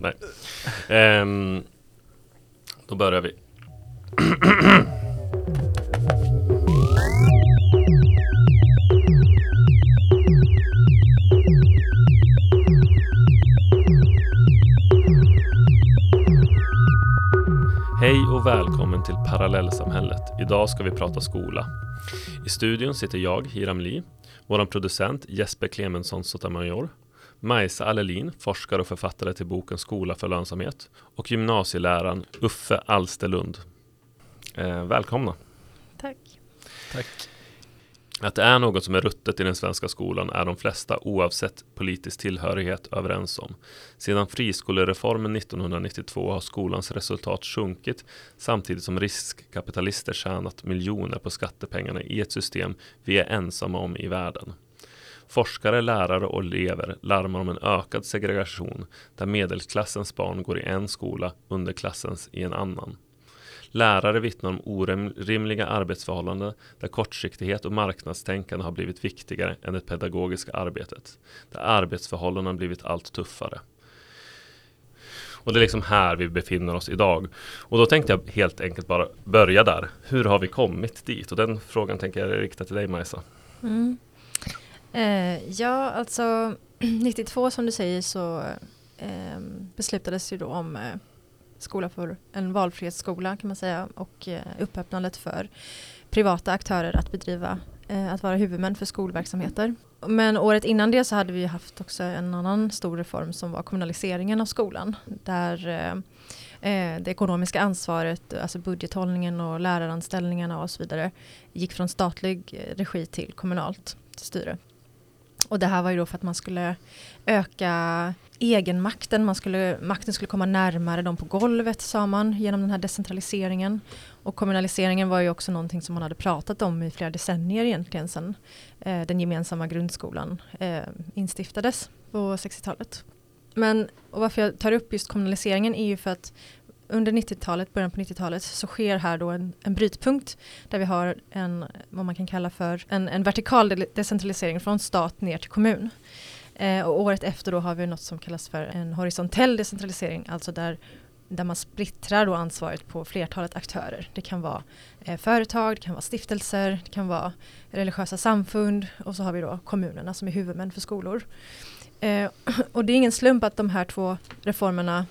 Nej. Ehm, då börjar vi. Hej och välkommen till Parallellsamhället. Idag ska vi prata skola. I studion sitter jag, Hiram Li, vår producent Jesper Clemensson Sotomayor, Majsa Allelin, forskare och författare till boken Skola för lönsamhet och gymnasieläraren Uffe Alsterlund. Eh, välkomna! Tack! Tack! Att det är något som är ruttet i den svenska skolan är de flesta oavsett politisk tillhörighet överens om. Sedan friskolereformen 1992 har skolans resultat sjunkit samtidigt som riskkapitalister tjänat miljoner på skattepengarna i ett system vi är ensamma om i världen. Forskare, lärare och elever larmar om en ökad segregation där medelklassens barn går i en skola, underklassens i en annan. Lärare vittnar om orimliga arbetsförhållanden där kortsiktighet och marknadstänkande har blivit viktigare än det pedagogiska arbetet. Där arbetsförhållandena blivit allt tuffare. Och det är liksom här vi befinner oss idag. Och då tänkte jag helt enkelt bara börja där. Hur har vi kommit dit? Och den frågan tänker jag rikta till dig Majsa. Mm. Eh, ja, alltså 92 som du säger så eh, beslutades ju då om eh, skola för en valfrihetsskola kan man säga och eh, uppöppnandet för privata aktörer att bedriva, eh, att vara huvudmän för skolverksamheter. Men året innan det så hade vi haft också en annan stor reform som var kommunaliseringen av skolan där eh, eh, det ekonomiska ansvaret, alltså budgethållningen och läraranställningarna och så vidare gick från statlig eh, regi till kommunalt styre. Och det här var ju då för att man skulle öka egenmakten, man skulle, makten skulle komma närmare dem på golvet sa man genom den här decentraliseringen. Och kommunaliseringen var ju också någonting som man hade pratat om i flera decennier egentligen sedan eh, den gemensamma grundskolan eh, instiftades på 60-talet. Men och varför jag tar upp just kommunaliseringen är ju för att under 90-talet, början på 90-talet, så sker här då en, en brytpunkt där vi har en, vad man kan kalla för en, en vertikal decentralisering från stat ner till kommun. Eh, och året efter då har vi något som kallas för en horisontell decentralisering, alltså där, där man splittrar då ansvaret på flertalet aktörer. Det kan vara eh, företag, det kan vara stiftelser, det kan vara religiösa samfund och så har vi då kommunerna som är huvudmän för skolor. Eh, och det är ingen slump att de här två reformerna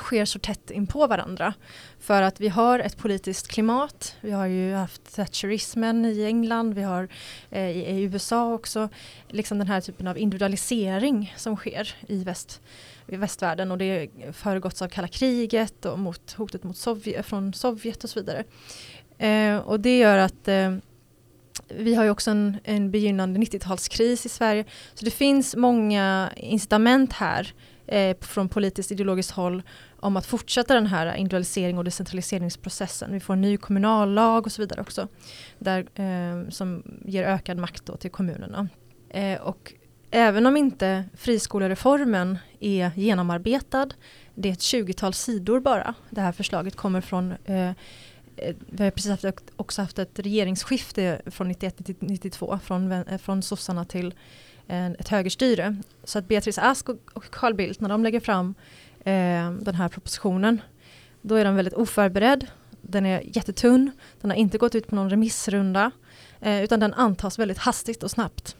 sker så tätt in på varandra. För att vi har ett politiskt klimat. Vi har ju haft thatcherismen i England, vi har eh, i, i, USA också. Liksom den här typen av individualisering som sker i, väst, i västvärlden och det föregåtts av kalla kriget och mot hotet mot Sovjet, från Sovjet och så vidare. Eh, och det gör att eh, vi har ju också en, en begynnande 90-talskris i Sverige. Så det finns många incitament här eh, från politiskt ideologiskt håll om att fortsätta den här individualisering och decentraliseringsprocessen. Vi får en ny kommunallag och så vidare också. Där, eh, som ger ökad makt till kommunerna. Eh, och även om inte friskolereformen är genomarbetad, det är ett 20-tal sidor bara. Det här förslaget kommer från eh, eh vi har precis haft, också haft ett regeringsskifte från 91 till 92 från, eh, från sossarna till ett högerstyre. Så att Beatrice Ask och Carl Bildt när de lägger fram eh, den här propositionen då är den väldigt oförberedd. Den är jättetunn. Den har inte gått ut på någon remissrunda eh, utan den antas väldigt hastigt och snabbt.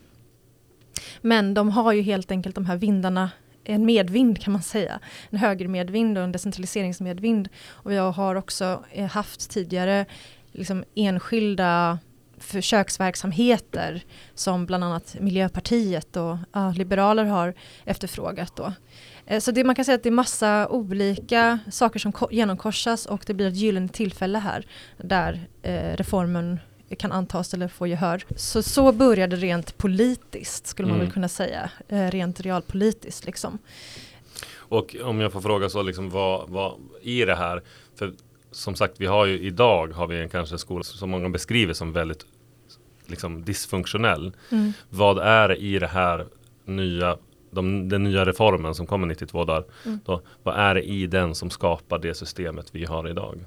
Men de har ju helt enkelt de här vindarna en medvind kan man säga. En högermedvind och en decentraliseringsmedvind. Och jag har också eh, haft tidigare liksom enskilda försöksverksamheter som bland annat Miljöpartiet och ja, liberaler har efterfrågat. Då. Eh, så det, man kan säga att det är massa olika saker som genomkorsas och det blir ett gyllene tillfälle här där eh, reformen kan antas eller få gehör. Så så började rent politiskt skulle man mm. väl kunna säga, eh, rent realpolitiskt liksom. Och om jag får fråga så liksom vad, vad i det här, för som sagt, vi har ju idag har vi en kanske skola som många beskriver som väldigt liksom dysfunktionell. Mm. Vad är det i det här nya de, den nya reformen som kommer 92 där, mm. då, vad är det i den som skapar det systemet vi har idag?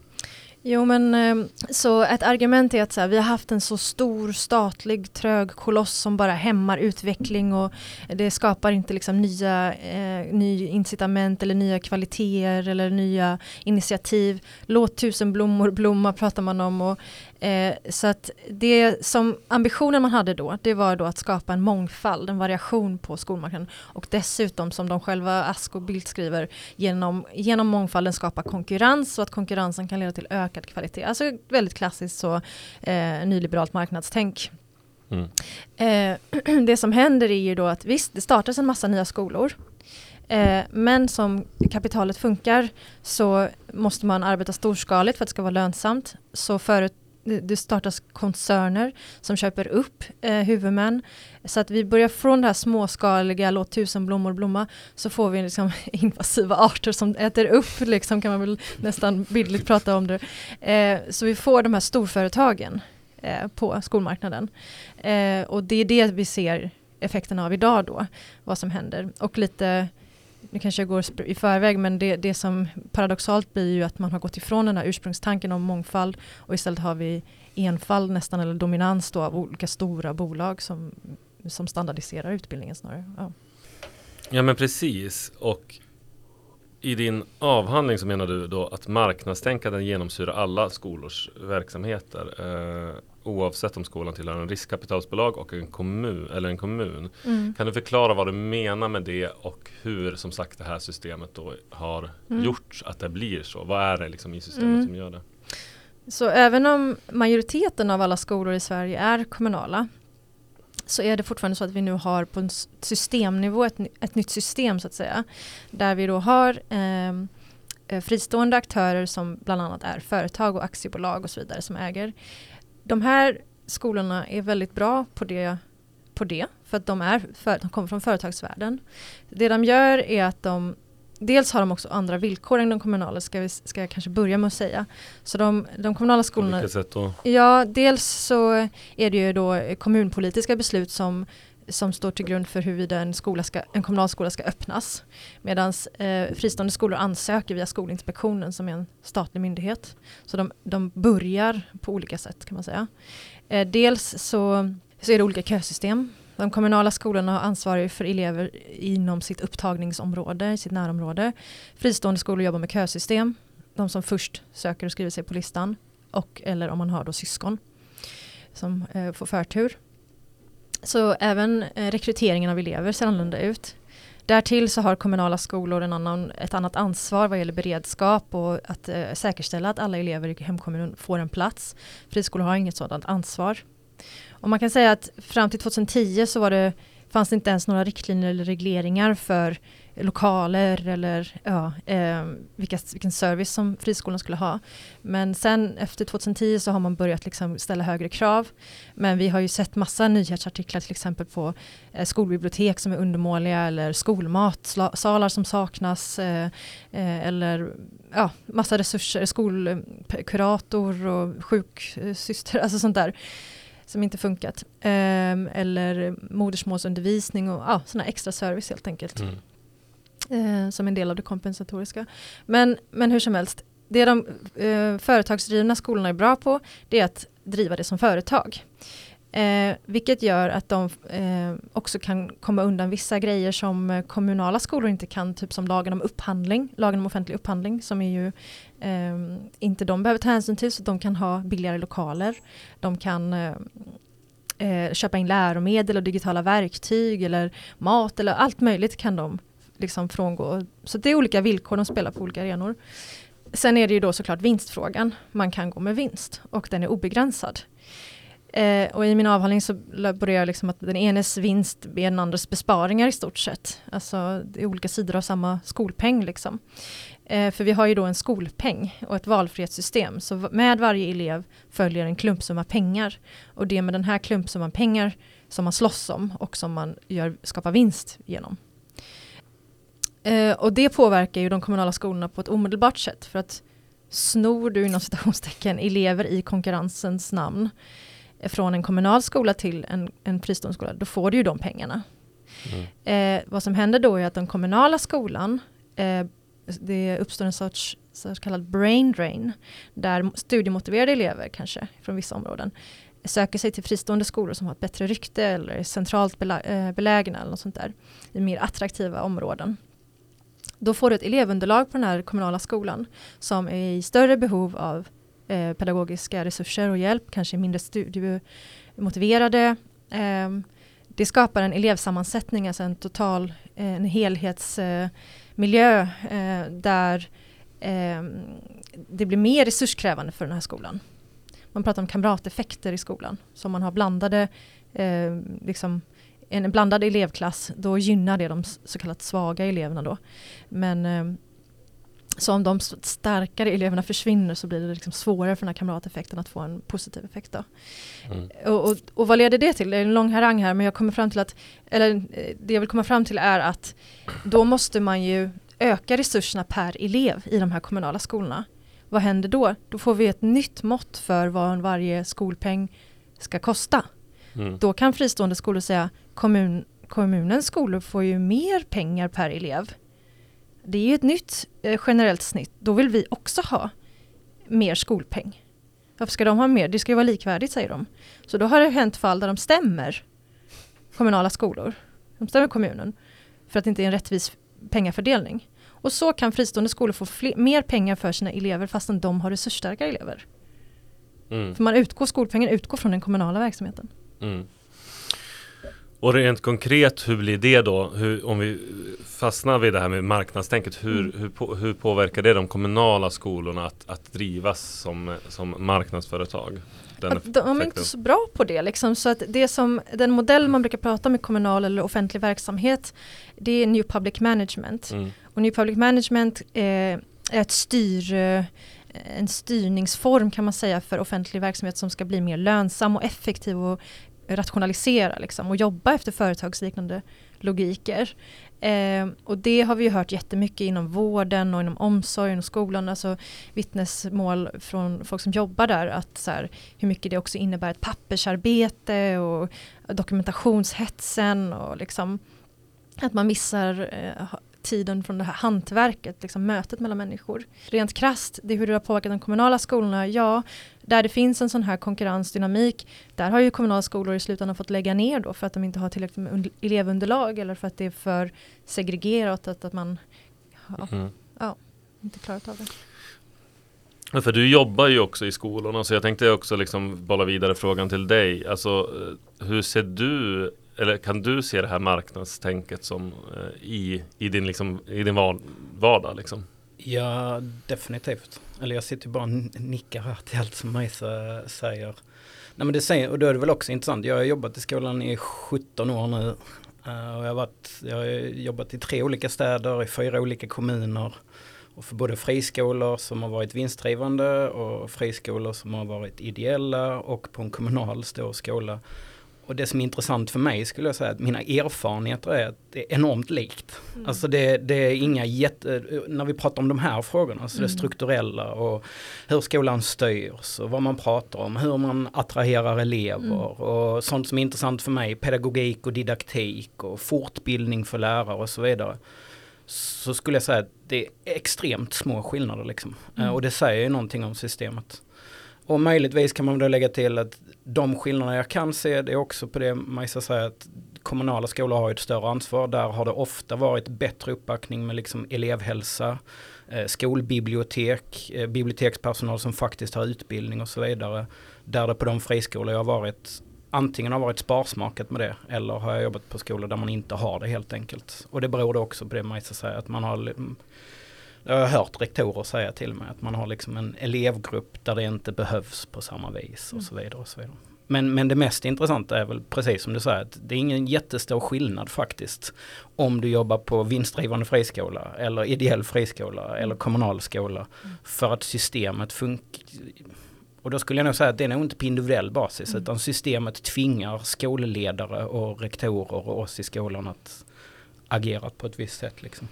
Jo men ehm, så ett argument är att så här, vi har haft en så stor statlig trög koloss som bara hämmar utveckling och det skapar inte liksom nya eh, ny incitament eller nya kvaliteter eller nya initiativ. Låt tusen blommor blomma pratar man om och Eh, så att det som ambitionen man hade då, det var då att skapa en mångfald, en variation på skolmarknaden och dessutom som de själva Ask och Bildt skriver, genom, genom mångfalden skapa konkurrens och att konkurrensen kan leda till ökad kvalitet. Alltså väldigt klassiskt så eh, nyliberalt marknadstänk. Mm. Eh, det som händer är ju då att visst, det startas en massa nya skolor. Eh, men som kapitalet funkar så måste man arbeta storskaligt för att det ska vara lönsamt. Så förut det startas koncerner som köper upp eh, huvudmän. Så att vi börjar från det här småskaliga, låt tusen blommor blomma, så får vi liksom invasiva arter som äter upp, liksom kan man väl nästan bildligt prata om det. Eh, så vi får de här storföretagen eh, på skolmarknaden. Eh, och det är det vi ser effekterna av idag då, vad som händer. Och lite nu kanske jag går i förväg, men det, det som paradoxalt blir ju att man har gått ifrån den här ursprungstanken om mångfald och istället har vi enfald nästan eller dominans då av olika stora bolag som, som standardiserar utbildningen snarare. Ja. ja men precis och i din avhandling så menar du då att marknadstänkandet genomsyrar alla skolors verksamheter. Eh, oavsett om skolan tillhör en riskkapitalsbolag och en kommun, eller en kommun. Mm. Kan du förklara vad du menar med det och hur som sagt det här systemet då har mm. gjort att det blir så? Vad är det liksom i systemet mm. som gör det? Så även om majoriteten av alla skolor i Sverige är kommunala så är det fortfarande så att vi nu har på en systemnivå ett, ett nytt system så att säga. Där vi då har ehm, eh, fristående aktörer som bland annat är företag och aktiebolag och så vidare som äger de här skolorna är väldigt bra på det, på det för att de, är för, de kommer från företagsvärlden. Det de gör är att de Dels har de också andra villkor än de kommunala, ska, vi, ska jag kanske börja med att säga. Så de, de kommunala skolorna... På vilket sätt då? Ja, dels så är det ju då kommunpolitiska beslut som som står till grund för huruvida en, skola ska, en kommunal skola ska öppnas. Medan eh, fristående skolor ansöker via Skolinspektionen som är en statlig myndighet. Så de, de börjar på olika sätt kan man säga. Eh, dels så, så är det olika kösystem. De kommunala skolorna har ansvar för elever inom sitt upptagningsområde, sitt närområde. Fristående skolor jobbar med kösystem. De som först söker och skriver sig på listan. Och, eller om man har då syskon som eh, får förtur. Så även eh, rekryteringen av elever ser annorlunda ut. Därtill så har kommunala skolor en annan, ett annat ansvar vad gäller beredskap och att eh, säkerställa att alla elever i hemkommunen får en plats. Friskolor har inget sådant ansvar. Och man kan säga att fram till 2010 så var det, fanns det inte ens några riktlinjer eller regleringar för lokaler eller ja, eh, vilka, vilken service som friskolan skulle ha. Men sen efter 2010 så har man börjat liksom ställa högre krav. Men vi har ju sett massa nyhetsartiklar till exempel på eh, skolbibliotek som är undermåliga eller skolmatsalar som saknas eh, eh, eller ja, massa resurser, skolkurator och sjuksyster, alltså sånt där som inte funkat. Ehm, eller modersmålsundervisning och ja, sådana extra service helt enkelt. Mm eh, som en del av det kompensatoriska. Men, men hur som helst, det de eh, företagsdrivna skolorna är bra på, det är att driva det som företag. Eh, vilket gör att de eh, också kan komma undan vissa grejer som eh, kommunala skolor inte kan, typ som lagen om upphandling, lagen om offentlig upphandling, som är ju eh, inte de behöver ta hänsyn till, så de kan ha billigare lokaler. De kan eh, eh, köpa in läromedel och digitala verktyg eller mat eller allt möjligt kan de liksom frångå. Så det är olika villkor, de spelar på olika arenor. Sen är det ju då såklart vinstfrågan. Man kan gå med vinst och den är obegränsad. Eh, och i min avhandling så laborerar jag liksom att den enes vinst är den andres besparingar i stort sett. Alltså det är olika sidor av samma skolpeng liksom. Eh, för vi har ju då en skolpeng och ett valfrihetssystem. Så med varje elev följer en klumpsumma pengar. Och det är med den här klumpsumman pengar som man slåss om och som man gör, skapar vinst genom. Eh, och det påverkar ju de kommunala skolorna på ett omedelbart sätt för att snor du inom citationstecken elever i konkurrensens namn från en kommunal skola till en, en fristående skola, då får du ju de pengarna. Mm. Eh, vad som händer då är att den kommunala skolan eh, det uppstår en sorts så kallad brain drain, där studiemotiverade elever kanske från vissa områden söker sig till fristående skolor som har ett bättre rykte eller är centralt eh, belägna eller något sånt där, i mer attraktiva områden. Då får du ett elevunderlag på den här kommunala skolan som är i större behov av eh, pedagogiska resurser och hjälp, kanske mindre studiemotiverade. Eh, det skapar en elevsammansättning, alltså en total, eh, en helhetsmiljö eh, där ehm, det blir mer resurskrävande för den här skolan man pratar om kamrateffekter i skolan. Så man har blandade, eh, liksom, en blandad elevklass, då gynnar det de så kallat svaga eleverna då. Men eh, så om de starkare eleverna försvinner så blir det liksom svårare för den här kamrateffekten att få en positiv effekt. Då. Mm. Och, och, och, vad leder det till? Det är en lång harang här men jag kommer fram till att, eller eh, det jag vill komma fram till är att då måste man ju öka resurserna per elev i de här kommunala skolorna vad händer då? Då får vi ett nytt mått för vad varje skolpeng ska kosta. Mm. Då kan fristående skolor säga kommun, kommunens skolor får ju mer pengar per elev. Det är ju ett nytt eh, generellt snitt. Då vill vi också ha mer skolpeng. Varför ska de ha mer? Det ska ju vara likvärdigt säger de. Så då har det hänt fall där de stämmer kommunala skolor. De stämmer kommunen för att det inte är en rättvis pengafördelning. Och så kan fristående skolor få mer pengar för sina elever fastän de har resursstarka elever. Mm. För man utgår, skolpengen utgår från den kommunala verksamheten. Mm. Och rent konkret, hur blir det då? Hur, om vi fastnar vid det här med marknadstänket, hur, mm. hur, hur påverkar det de kommunala skolorna att, att drivas som, som marknadsföretag? de är inte så bra på det. Liksom. Så att det som, den modell man brukar prata om i kommunal eller offentlig verksamhet, det är New Public Management. Mm. Och New Public Management eh, är ett styr, eh, en styrningsform kan man säga för offentlig verksamhet som ska bli mer lönsam och effektiv och rationalisera liksom, och jobba efter företagsliknande logiker. Eh, och det har vi ju hört jättemycket inom vården och inom omsorgen och skolan, alltså vittnesmål från folk som jobbar där, att så här, hur mycket det också innebär ett pappersarbete och dokumentationshetsen och liksom att man missar eh, tiden från det här hantverket, liksom mötet mellan människor. Rent krast, det hur det har påverkat de kommunala skolorna, ja, där det finns en sån här konkurrensdynamik, där har ju kommunala skolor i slutändan fått lägga ner då för att de inte har tillräckligt med elevunderlag eller för att det är för segregerat, att, att man ja, mm. ja, inte klarat av det. För du jobbar ju också i skolorna så jag tänkte också liksom bolla vidare frågan till dig. Alltså hur ser du eller kan du se det här marknadstänket som eh, i, i din, liksom, i din vardag? Liksom? Ja, definitivt. Eller jag sitter bara och nickar här till allt som Majsa säger. Nej men det säger, och då är det väl också intressant. Jag har jobbat i skolan i 17 år nu. Uh, och jag, har varit, jag har jobbat i tre olika städer, i fyra olika kommuner. Och för både friskolor som har varit vinstdrivande och friskolor som har varit ideella och på en kommunal stor skola. Och det som är intressant för mig skulle jag säga att mina erfarenheter är att det är enormt likt. Mm. Alltså det, det, är inga jätte, när vi pratar om de här frågorna, så mm. det strukturella och hur skolan styrs och vad man pratar om, hur man attraherar elever mm. och sånt som är intressant för mig, pedagogik och didaktik och fortbildning för lärare och så vidare. Så skulle jag säga att det är extremt små skillnader liksom. Mm. Och det säger ju någonting om systemet. Och möjligtvis kan man då lägga till att de skillnader jag kan se det är också på det Majsa säger att kommunala skolor har ett större ansvar. Där har det ofta varit bättre uppbackning med liksom elevhälsa, eh, skolbibliotek, eh, bibliotekspersonal som faktiskt har utbildning och så vidare. Där det på de friskolor jag har varit antingen har varit sparsmakat med det eller har jag jobbat på skolor där man inte har det helt enkelt. Och det beror då också på det Majsa säger att man har jag har hört rektorer säga till mig att man har liksom en elevgrupp där det inte behövs på samma vis och mm. så vidare. Och så vidare. Men, men det mest intressanta är väl precis som du säger att det är ingen jättestor skillnad faktiskt om du jobbar på vinstdrivande friskola eller ideell friskola mm. eller kommunal skola. Mm. För att systemet funkar. Och då skulle jag nog säga att det är nog inte på individuell basis mm. utan systemet tvingar skolledare och rektorer och oss i skolan att agera på ett visst sätt. Liksom.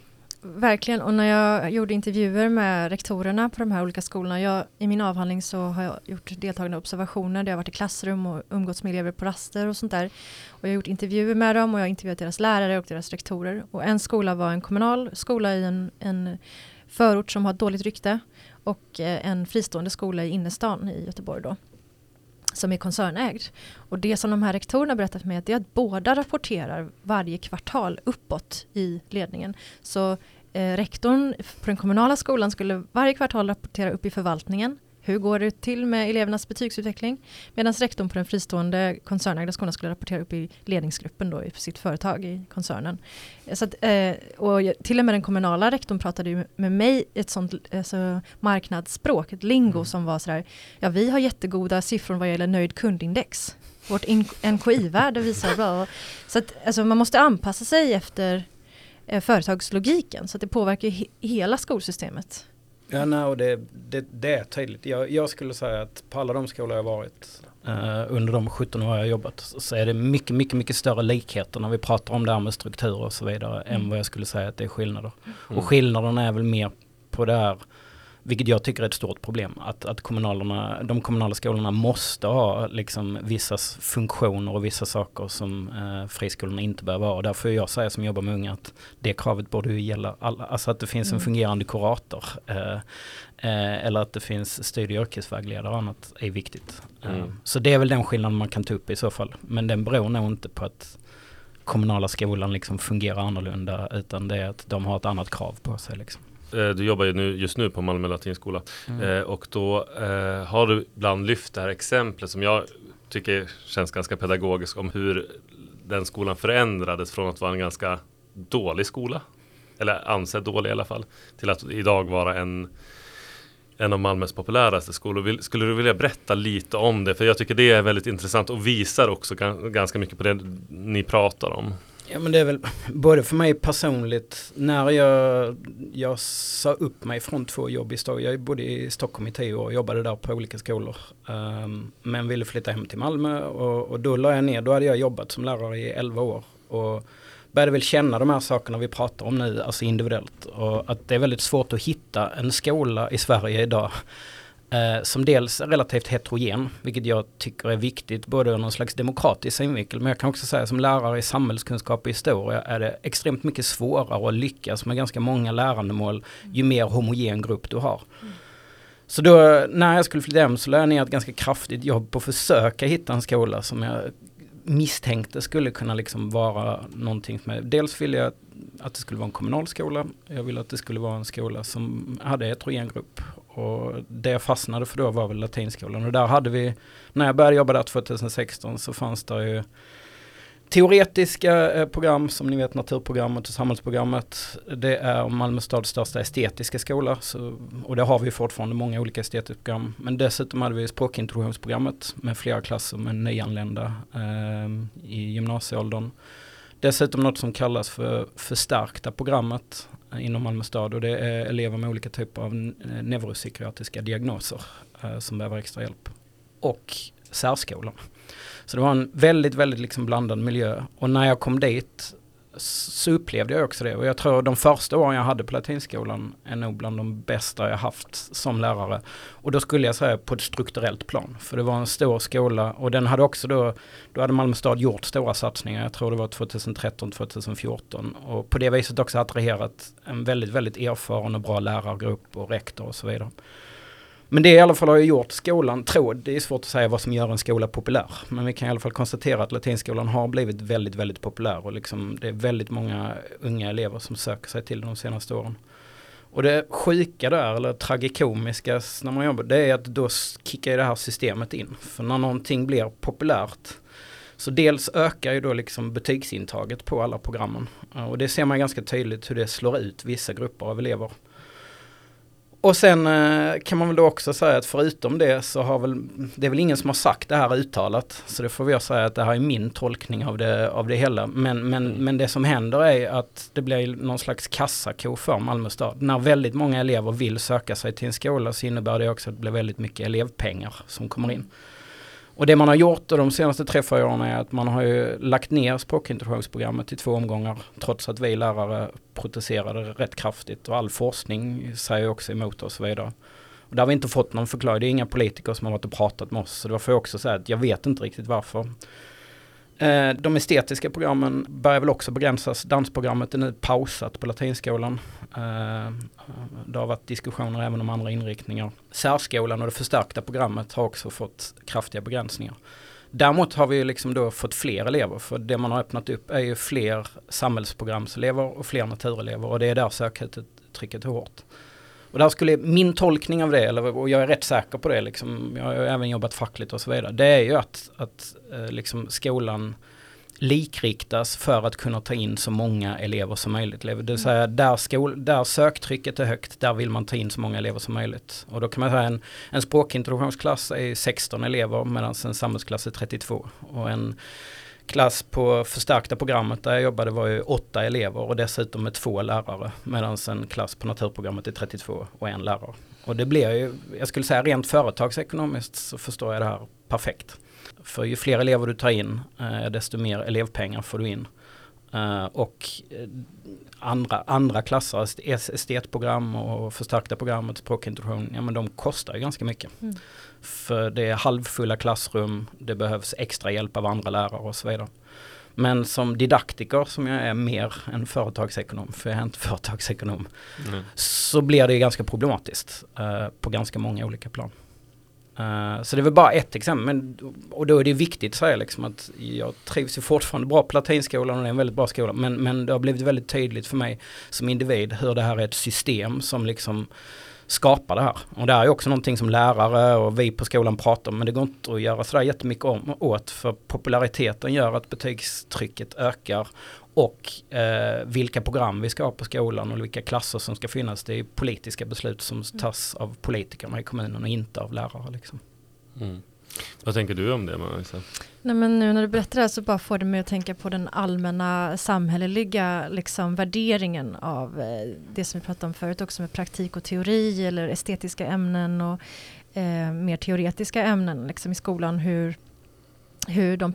Verkligen, och när jag gjorde intervjuer med rektorerna på de här olika skolorna, jag, i min avhandling så har jag gjort deltagande observationer, där jag varit i klassrum och umgåtts med elever på raster och sånt där. Och jag har gjort intervjuer med dem och jag har intervjuat deras lärare och deras rektorer. Och en skola var en kommunal skola i en, en förort som har dåligt rykte och eh, en fristående skola i innerstan i Göteborg då som är koncernägd. Och det som de här rektorerna berättat för mig är att båda rapporterar varje kvartal uppåt i ledningen. Så eh, rektorn på den kommunala skolan skulle varje kvartal rapportera upp i förvaltningen hur går det till med elevernas betygsutveckling? Medan rektorn på den fristående koncernägda skolan skulle rapportera upp i ledningsgruppen då i sitt företag i koncernen. Så att, eh, och till och med den kommunala rektorn pratade ju med mig ett sånt alltså, marknadsspråk, ett lingo mm. som var sådär, ja vi har jättegoda siffror vad gäller nöjd kundindex. Vårt NKI-värde visar bra. Så att, alltså, man måste anpassa sig efter eh, företagslogiken så att det påverkar he hela skolsystemet. Ja, nej, och det, det, det är tydligt. Jag, jag, skulle säga att på alla de skolor jag varit uh, under de 17 år jag jobbat så är det mycket, mycket, mycket större likheter när vi pratar om det här med strukturer och så vidare mm. än vad jag skulle säga att det är skillnader. Mm. Och skillnaderna är väl mer på det här vilket jag tycker är ett stort problem. Att, att kommunalerna, de kommunala skolorna måste ha liksom vissa funktioner och vissa saker som eh, friskolorna inte behöver ha. Därför jag säger som jobbar med unga att det kravet borde ju gälla alla. Alltså att det finns mm. en fungerande kurator. Eh, eh, eller att det finns studie och yrkesvägledare och annat är viktigt. Eh, mm. så det är väl den skillnaden man kan ta upp i så fall. Men den beror nog inte på att kommunala skolan liksom fungerar annorlunda utan det är att de har ett annat krav på sig. Liksom. Eh, du jobbar ju nu, just nu på Malmö latinskola mm. eh, och då eh, har du ibland lyft det här exemplet som jag tycker känns ganska pedagogiskt om hur den skolan förändrades från att vara en ganska dålig skola eller ansedd dålig i alla fall till att idag vara en en av Malmös populäraste skolor. Skulle du vilja berätta lite om det? För jag tycker det är väldigt intressant och visar också ganska mycket på det ni pratar om. Ja men det är väl både för mig personligt när jag, jag sa upp mig från två jobb i Stockholm. Jag bodde i Stockholm i tio år och jobbade där på olika skolor. Um, men ville flytta hem till Malmö och, och då la jag ner, då hade jag jobbat som lärare i elva år. Och började väl känna de här sakerna vi pratar om nu, alltså individuellt. Och att det är väldigt svårt att hitta en skola i Sverige idag Eh, som dels är relativt heterogen, vilket jag tycker är viktigt både ur någon slags demokratisk synvinkel, men jag kan också säga som lärare i samhällskunskap och historia är det extremt mycket svårare att lyckas med ganska många lärandemål ju mer homogen grupp du har. Mm. Så då när jag skulle flytta hem så lade jag ner ett ganska kraftigt jobb på att försöka hitta en skola som jag misstänkte skulle kunna liksom vara någonting med. Dels ville jag att det skulle vara en kommunal skola. Jag ville att det skulle vara en skola som hade heterogen grupp. Och det jag fastnade för då var väl latinskolan. Och där hade vi, när jag började jobba där 2016 så fanns det ju teoretiska eh, program som ni vet naturprogrammet och samhällsprogrammet. Det är Malmö stads största estetiska skola. Så, och det har vi fortfarande många olika estetiska program. Men dessutom hade vi språkintroduktionsprogrammet med flera klasser med nyanlända eh, i gymnasieåldern. Dessutom något som kallas för förstärkta programmet eh, inom Malmö stad och det är elever med olika typer av eh, neuropsykiatriska diagnoser eh, som behöver extra hjälp. Och särskolan. Så det var en väldigt, väldigt liksom blandad miljö. Och när jag kom dit så upplevde jag också det. Och jag tror de första åren jag hade på latinskolan är nog bland de bästa jag haft som lärare. Och då skulle jag säga på ett strukturellt plan. För det var en stor skola och den hade också då, då hade Malmö stad gjort stora satsningar. Jag tror det var 2013-2014. Och på det viset också attraherat en väldigt, väldigt erfaren och bra lärargrupp och rektor och så vidare. Men det i alla fall har ju gjort skolan, tror det är svårt att säga vad som gör en skola populär. Men vi kan i alla fall konstatera att latinskolan har blivit väldigt, väldigt populär och liksom det är väldigt många unga elever som söker sig till de senaste åren. Och det sjuka där, eller tragikomiska när man jobbar, det är att då kickar det här systemet in. För när någonting blir populärt så dels ökar ju då liksom betygsintaget på alla programmen. Och det ser man ganska tydligt hur det slår ut vissa grupper av elever. Och sen eh, kan man väl då också säga att förutom det så har väl, det är väl ingen som har sagt det här uttalat. Så det får jag säga att det här är min tolkning av det, av det hela. Men, men, mm. men det som händer är att det blir någon slags kassako för Malmö stad. När väldigt många elever vill söka sig till en skola så innebär det också att det blir väldigt mycket elevpengar som kommer in. Och det man har gjort de senaste tre, fyra åren är att man har ju lagt ner språkintroduktionsprogrammet i två omgångar trots att vi lärare protesterade rätt kraftigt och all forskning säger också emot oss och så vidare. Och där har vi inte fått någon förklaring. Det är inga politiker som har varit och pratat med oss. Så det var för också säga att jag vet inte riktigt varför. Eh, de estetiska programmen börjar väl också begränsas. Dansprogrammet är nu pausat på Latinskolan. Eh, det har varit diskussioner även om andra inriktningar. Särskolan och det förstärkta programmet har också fått kraftiga begränsningar. Däremot har vi liksom då fått fler elever för det man har öppnat upp är ju fler samhällsprogramselever och fler naturelever och det är där söktrycket är hårt. Och där skulle min tolkning av det, eller, och jag är rätt säker på det, liksom, jag har även jobbat fackligt och så vidare, det är ju att, att eh, liksom skolan likriktas för att kunna ta in så många elever som möjligt. Det vill säga där, skol, där söktrycket är högt, där vill man ta in så många elever som möjligt. Och då kan man säga en, en språkintroduktionsklass är 16 elever medan en samhällsklass är 32. Och en klass på förstärkta programmet där jag jobbade var ju åtta elever och dessutom med två lärare. Medan en klass på naturprogrammet är 32 och en lärare. Och det blir ju, jag skulle säga rent företagsekonomiskt så förstår jag det här perfekt. För ju fler elever du tar in, eh, desto mer elevpengar får du in. Eh, och eh, andra, andra klasser, estetprogram och förstärkta programmet, språkintroduktion, ja men de kostar ju ganska mycket. Mm. För det är halvfulla klassrum, det behövs extra hjälp av andra lärare och så vidare. Men som didaktiker som jag är mer än företagsekonom, för jag är inte företagsekonom, mm. så blir det ganska problematiskt uh, på ganska många olika plan. Uh, så det är väl bara ett exempel, men, och då är det viktigt att säga liksom att jag trivs ju fortfarande bra på Latinskolan och det är en väldigt bra skola, men, men det har blivit väldigt tydligt för mig som individ hur det här är ett system som liksom skapar det här. Och det här är också någonting som lärare och vi på skolan pratar om, men det går inte att göra sådär jättemycket om, åt, för populariteten gör att betygstrycket ökar och eh, vilka program vi ska ha på skolan och vilka klasser som ska finnas. Det är politiska beslut som mm. tas av politikerna i kommunen och inte av lärare. Liksom. Mm. Vad tänker du om det Marisa? Nej, men nu när du berättar det här så bara får det mig att tänka på den allmänna samhälleliga liksom, värderingen av eh, det som vi pratade om förut också med praktik och teori eller estetiska ämnen och eh, mer teoretiska ämnen liksom, i skolan. Hur hur, de,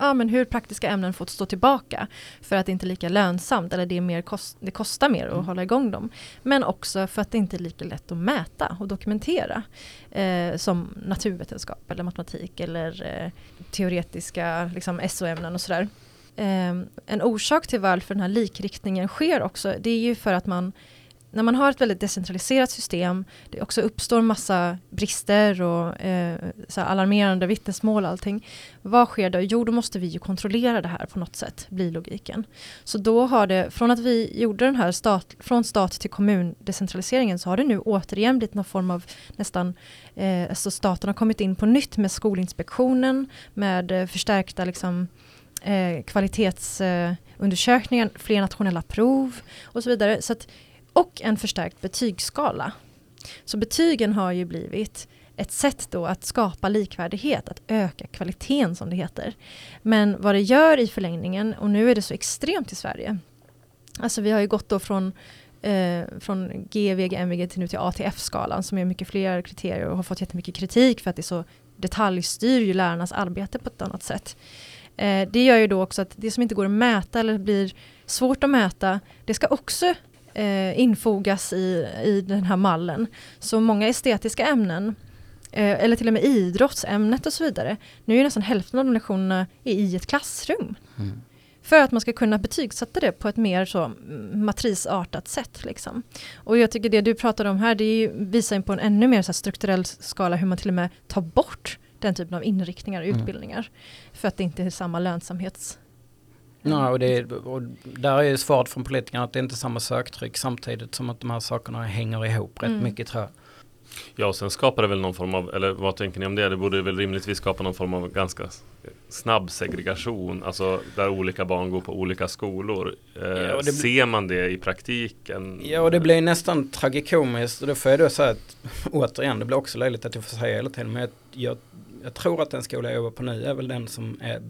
ja, men hur praktiska ämnen fått stå tillbaka för att det inte är lika lönsamt eller det, är mer kost, det kostar mer att mm. hålla igång dem. Men också för att det inte är lika lätt att mäta och dokumentera eh, som naturvetenskap eller matematik eller eh, teoretiska liksom, SO-ämnen och sådär. Eh, en orsak till varför den här likriktningen sker också det är ju för att man när man har ett väldigt decentraliserat system, det också uppstår massa brister och eh, så alarmerande vittnesmål och allting. Vad sker då? Jo, då måste vi ju kontrollera det här på något sätt, blir logiken. Så då har det, från att vi gjorde den här stat, från stat till kommun decentraliseringen, så har det nu återigen blivit någon form av nästan, eh, alltså staten har kommit in på nytt med Skolinspektionen, med eh, förstärkta liksom, eh, kvalitetsundersökningar, eh, fler nationella prov och så vidare. Så att och en förstärkt betygsskala. Så betygen har ju blivit ett sätt då att skapa likvärdighet, att öka kvaliteten som det heter. Men vad det gör i förlängningen, och nu är det så extremt i Sverige, alltså vi har ju gått då från eh, från GVG, MVG till nu till ATF-skalan som är mycket fler kriterier och har fått jättemycket kritik för att det så detaljstyr ju lärarnas arbete på ett annat sätt. Eh, det gör ju då också att det som inte går att mäta eller blir svårt att mäta, det ska också eh, infogas i, i den här mallen. Så många estetiska ämnen, eh, eller till och med idrottsämnet och så vidare, nu är nästan hälften av de lektionerna i ett klassrum. Mm. För att man ska kunna betygsätta det på ett mer så matrisartat sätt. Liksom. Och jag tycker det du pratade om här, det visar på en ännu mer så strukturell skala hur man till och med tar bort den typen av inriktningar och mm. utbildningar. Mm. För att det inte är samma lönsamhets Nej, och, det, och där är ju svaret från politikerna att det inte är samma söktryck samtidigt som att de här sakerna hänger ihop rätt mm. mycket tror jag. Ja, och sen skapar det väl någon form av, eller vad tänker ni om det? Det borde väl rimligtvis skapa någon form av ganska snabb segregation, alltså där olika barn går på olika skolor. Eh, ja, ser man det i praktiken? Ja, och det blir nästan tragikomiskt och då får jag då säga att återigen, det blir också löjligt att jag får säga hela tiden, men jag, jag, jag tror att den skola jag jobbar på nu är väl den som är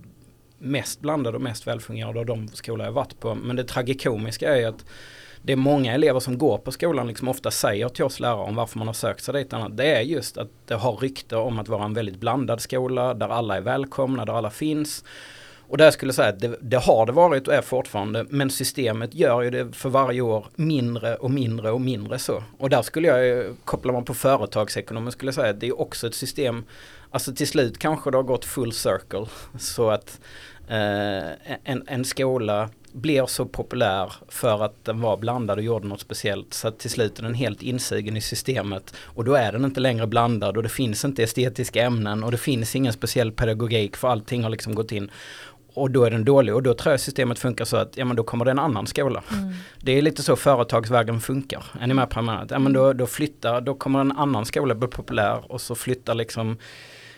mest blandade och mest välfungerande av de skolor jag varit på. Men det tragikomiska är att det är många elever som går på skolan liksom ofta säger till oss lärare om varför man har sökt sig dit. Det är just att det har rykte om att vara en väldigt blandad skola där alla är välkomna, där alla finns. Och där skulle jag säga att det, det, har det varit och är fortfarande men systemet gör ju det för varje år mindre och mindre och mindre så. Och där skulle jag, kopplar man på företagsekonomi skulle jag säga att det är också ett system Alltså till slut kanske det har gått full circle så att en, en skola blir så populär för att den var blandad och gjorde något speciellt. Så att till slut är den helt insugen i systemet. Och då är den inte längre blandad och det finns inte estetiska ämnen och det finns ingen speciell pedagogik för allting har liksom gått in. Och då är den dålig och då tror jag systemet funkar så att ja men då kommer det en annan skola. Mm. Det är lite så företagsvägen funkar. Är ni med på det? Ja men då, då flyttar, då kommer en annan skola bli populär och så flyttar liksom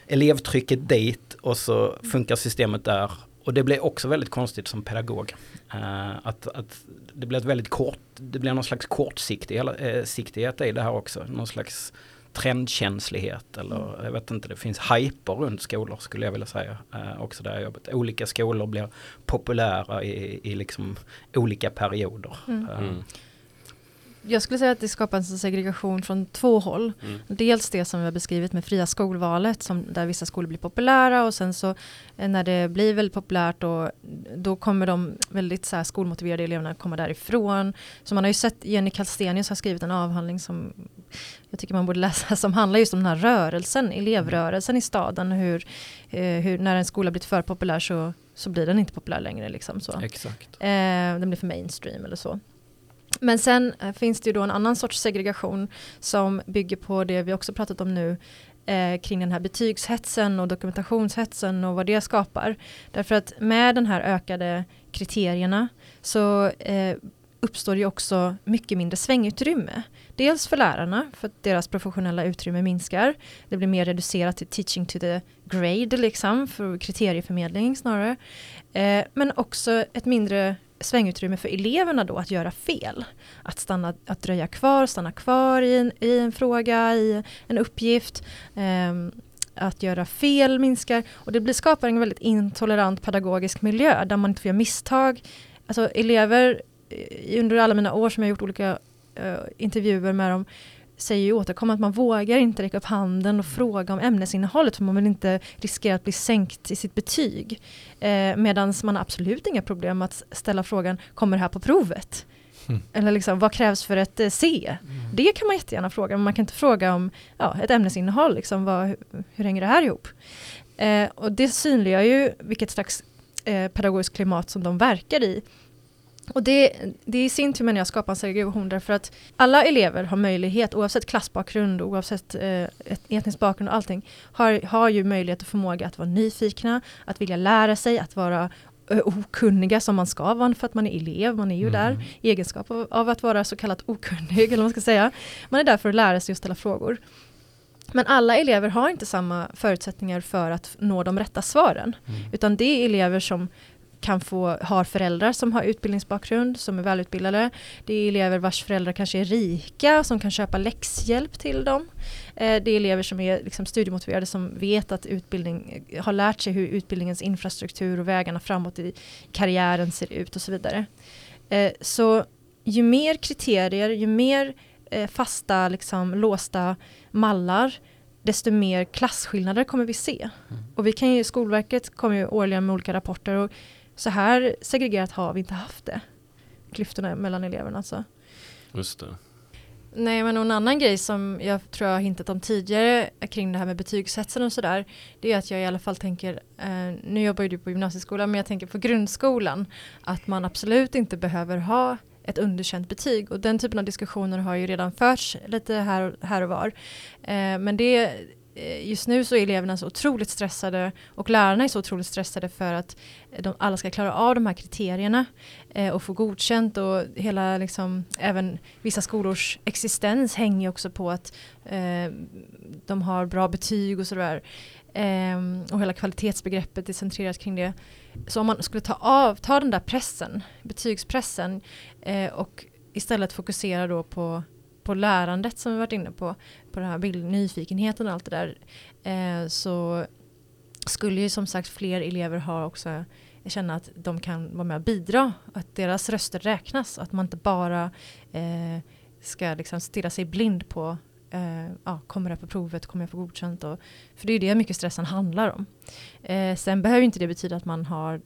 elevtrycket dit och så funkar systemet där och det blir också väldigt konstigt som pedagog. Uh, att, att det blir ett väldigt kort, det blir någon slags kortsiktighet uh, i det här också. Någon slags trendkänslighet eller mm. jag vet inte, det finns hyper runt skolor skulle jag vilja säga. Uh, också där jag jobbat. Olika skolor blir populära i, i liksom olika perioder. Mm. Jag skulle säga att det skapar en segregation från två håll. Mm. Dels det som vi har beskrivit med fria skolvalet, som, där vissa skolor blir populära och sen så eh, när det blir väldigt populärt och då kommer de väldigt så här, skolmotiverade eleverna komma därifrån. Så man har ju sett, Jenny Kallstenius har skrivit en avhandling som jag tycker man borde läsa, som handlar just om den här rörelsen, elevrörelsen i staden, hur, eh, hur när en skola blivit för populär så, så blir den inte populär längre. Liksom, så. Exakt. Eh, den blir för mainstream eller så. Men sen eh, finns det ju då en annan sorts segregation som bygger på det vi också pratat om nu eh, kring den här betygshetsen och dokumentationshetsen och vad det skapar. Därför att med den här ökade kriterierna så eh, uppstår ju också mycket mindre svängutrymme. Dels för lärarna, för att deras professionella utrymme minskar. Det blir mer reducerat till teaching to the grade, liksom, för kriterieförmedling snarare. Eh, men också ett mindre svängutrymme för eleverna då att göra fel. Att, stanna, att dröja kvar, stanna kvar i en, i en fråga, i en uppgift. Um, att göra fel minskar och det blir, skapar en väldigt intolerant pedagogisk miljö där man inte får göra misstag. Alltså elever, eh, under alla mina år som jag gjort olika uh, intervjuer med dem, säger ju återkommande att man vågar inte räcka upp handen och fråga om ämnesinnehållet för man vill inte riskera att bli sänkt i sitt betyg. Eh, Medan man har absolut inga problem att ställa frågan, kommer det här på provet? Mm. Eller liksom, vad krävs för ett eh, C? Mm. Det kan man jättegärna fråga, men man kan inte fråga om ja, ett ämnesinnehåll, liksom, vad, hur, hur hänger det här ihop? Eh, och det synliggör ju vilket slags eh, pedagogiskt klimat som de verkar i. Och det, det i sin tur menar jag skapar en segregation därför att alla elever har möjlighet, oavsett klassbakgrund, oavsett eh, etnisk bakgrund och allting, har, har ju möjlighet och förmåga att vara nyfikna, att vilja lära sig, att vara uh, okunniga som man ska vara för att man är elev, man är ju mm. där i egenskap av, av, att vara så kallat okunnig, eller vad man ska säga. Man är där för att lära sig och ställa frågor. Men alla elever har inte samma förutsättningar för att nå de rätta svaren. Mm. Utan det är elever som kan få, har föräldrar som har utbildningsbakgrund, som är välutbildade. Det är elever vars föräldrar kanske är rika, som kan köpa läxhjälp till dem. Eh, det är elever som är liksom studiemotiverade, som vet att utbildning, har lärt sig hur utbildningens infrastruktur och vägarna framåt i karriären ser ut och så vidare. Eh, så ju mer kriterier, ju mer eh, fasta, liksom, låsta mallar, desto mer klasskillnader kommer vi se. Mm. Och vi kan ju, Skolverket kommer ju årligen med olika rapporter och så här segregerat har vi inte haft det. Klyftorna mellan eleverna alltså. Just det. Nej men en annan grej som jag tror jag har hintat om tidigare kring det här med betygshetsen och sådär. Det är att jag i alla fall tänker, eh, nu jobbar ju du på gymnasieskolan men jag tänker på grundskolan. Att man absolut inte behöver ha ett underkänt betyg och den typen av diskussioner har ju redan förts lite här och, här och var. Eh, men det Eh, just nu så är eleverna så otroligt stressade och lärarna är så otroligt stressade för att eh, de alla ska klara av de här kriterierna eh, och få godkänt och hela liksom även vissa skolors existens hänger också på att eh, de har bra betyg och sådär. Eh, och hela kvalitetsbegreppet är centrerat kring det. Så om man skulle ta av, ta den där pressen, betygspressen eh, och istället fokusera då på på lärandet som vi varit inne på, på den här bild, nyfikenheten och allt det där, eh, så skulle ju som sagt fler elever ha också känna att de kan vara med och bidra, att deras röster räknas, att man inte bara eh, ska liksom stirra sig blind på eh, ja, kommer det på provet, kommer jag få godkänt? Och, för det är ju det mycket stressen handlar om. Eh, sen behöver inte det betyda att man har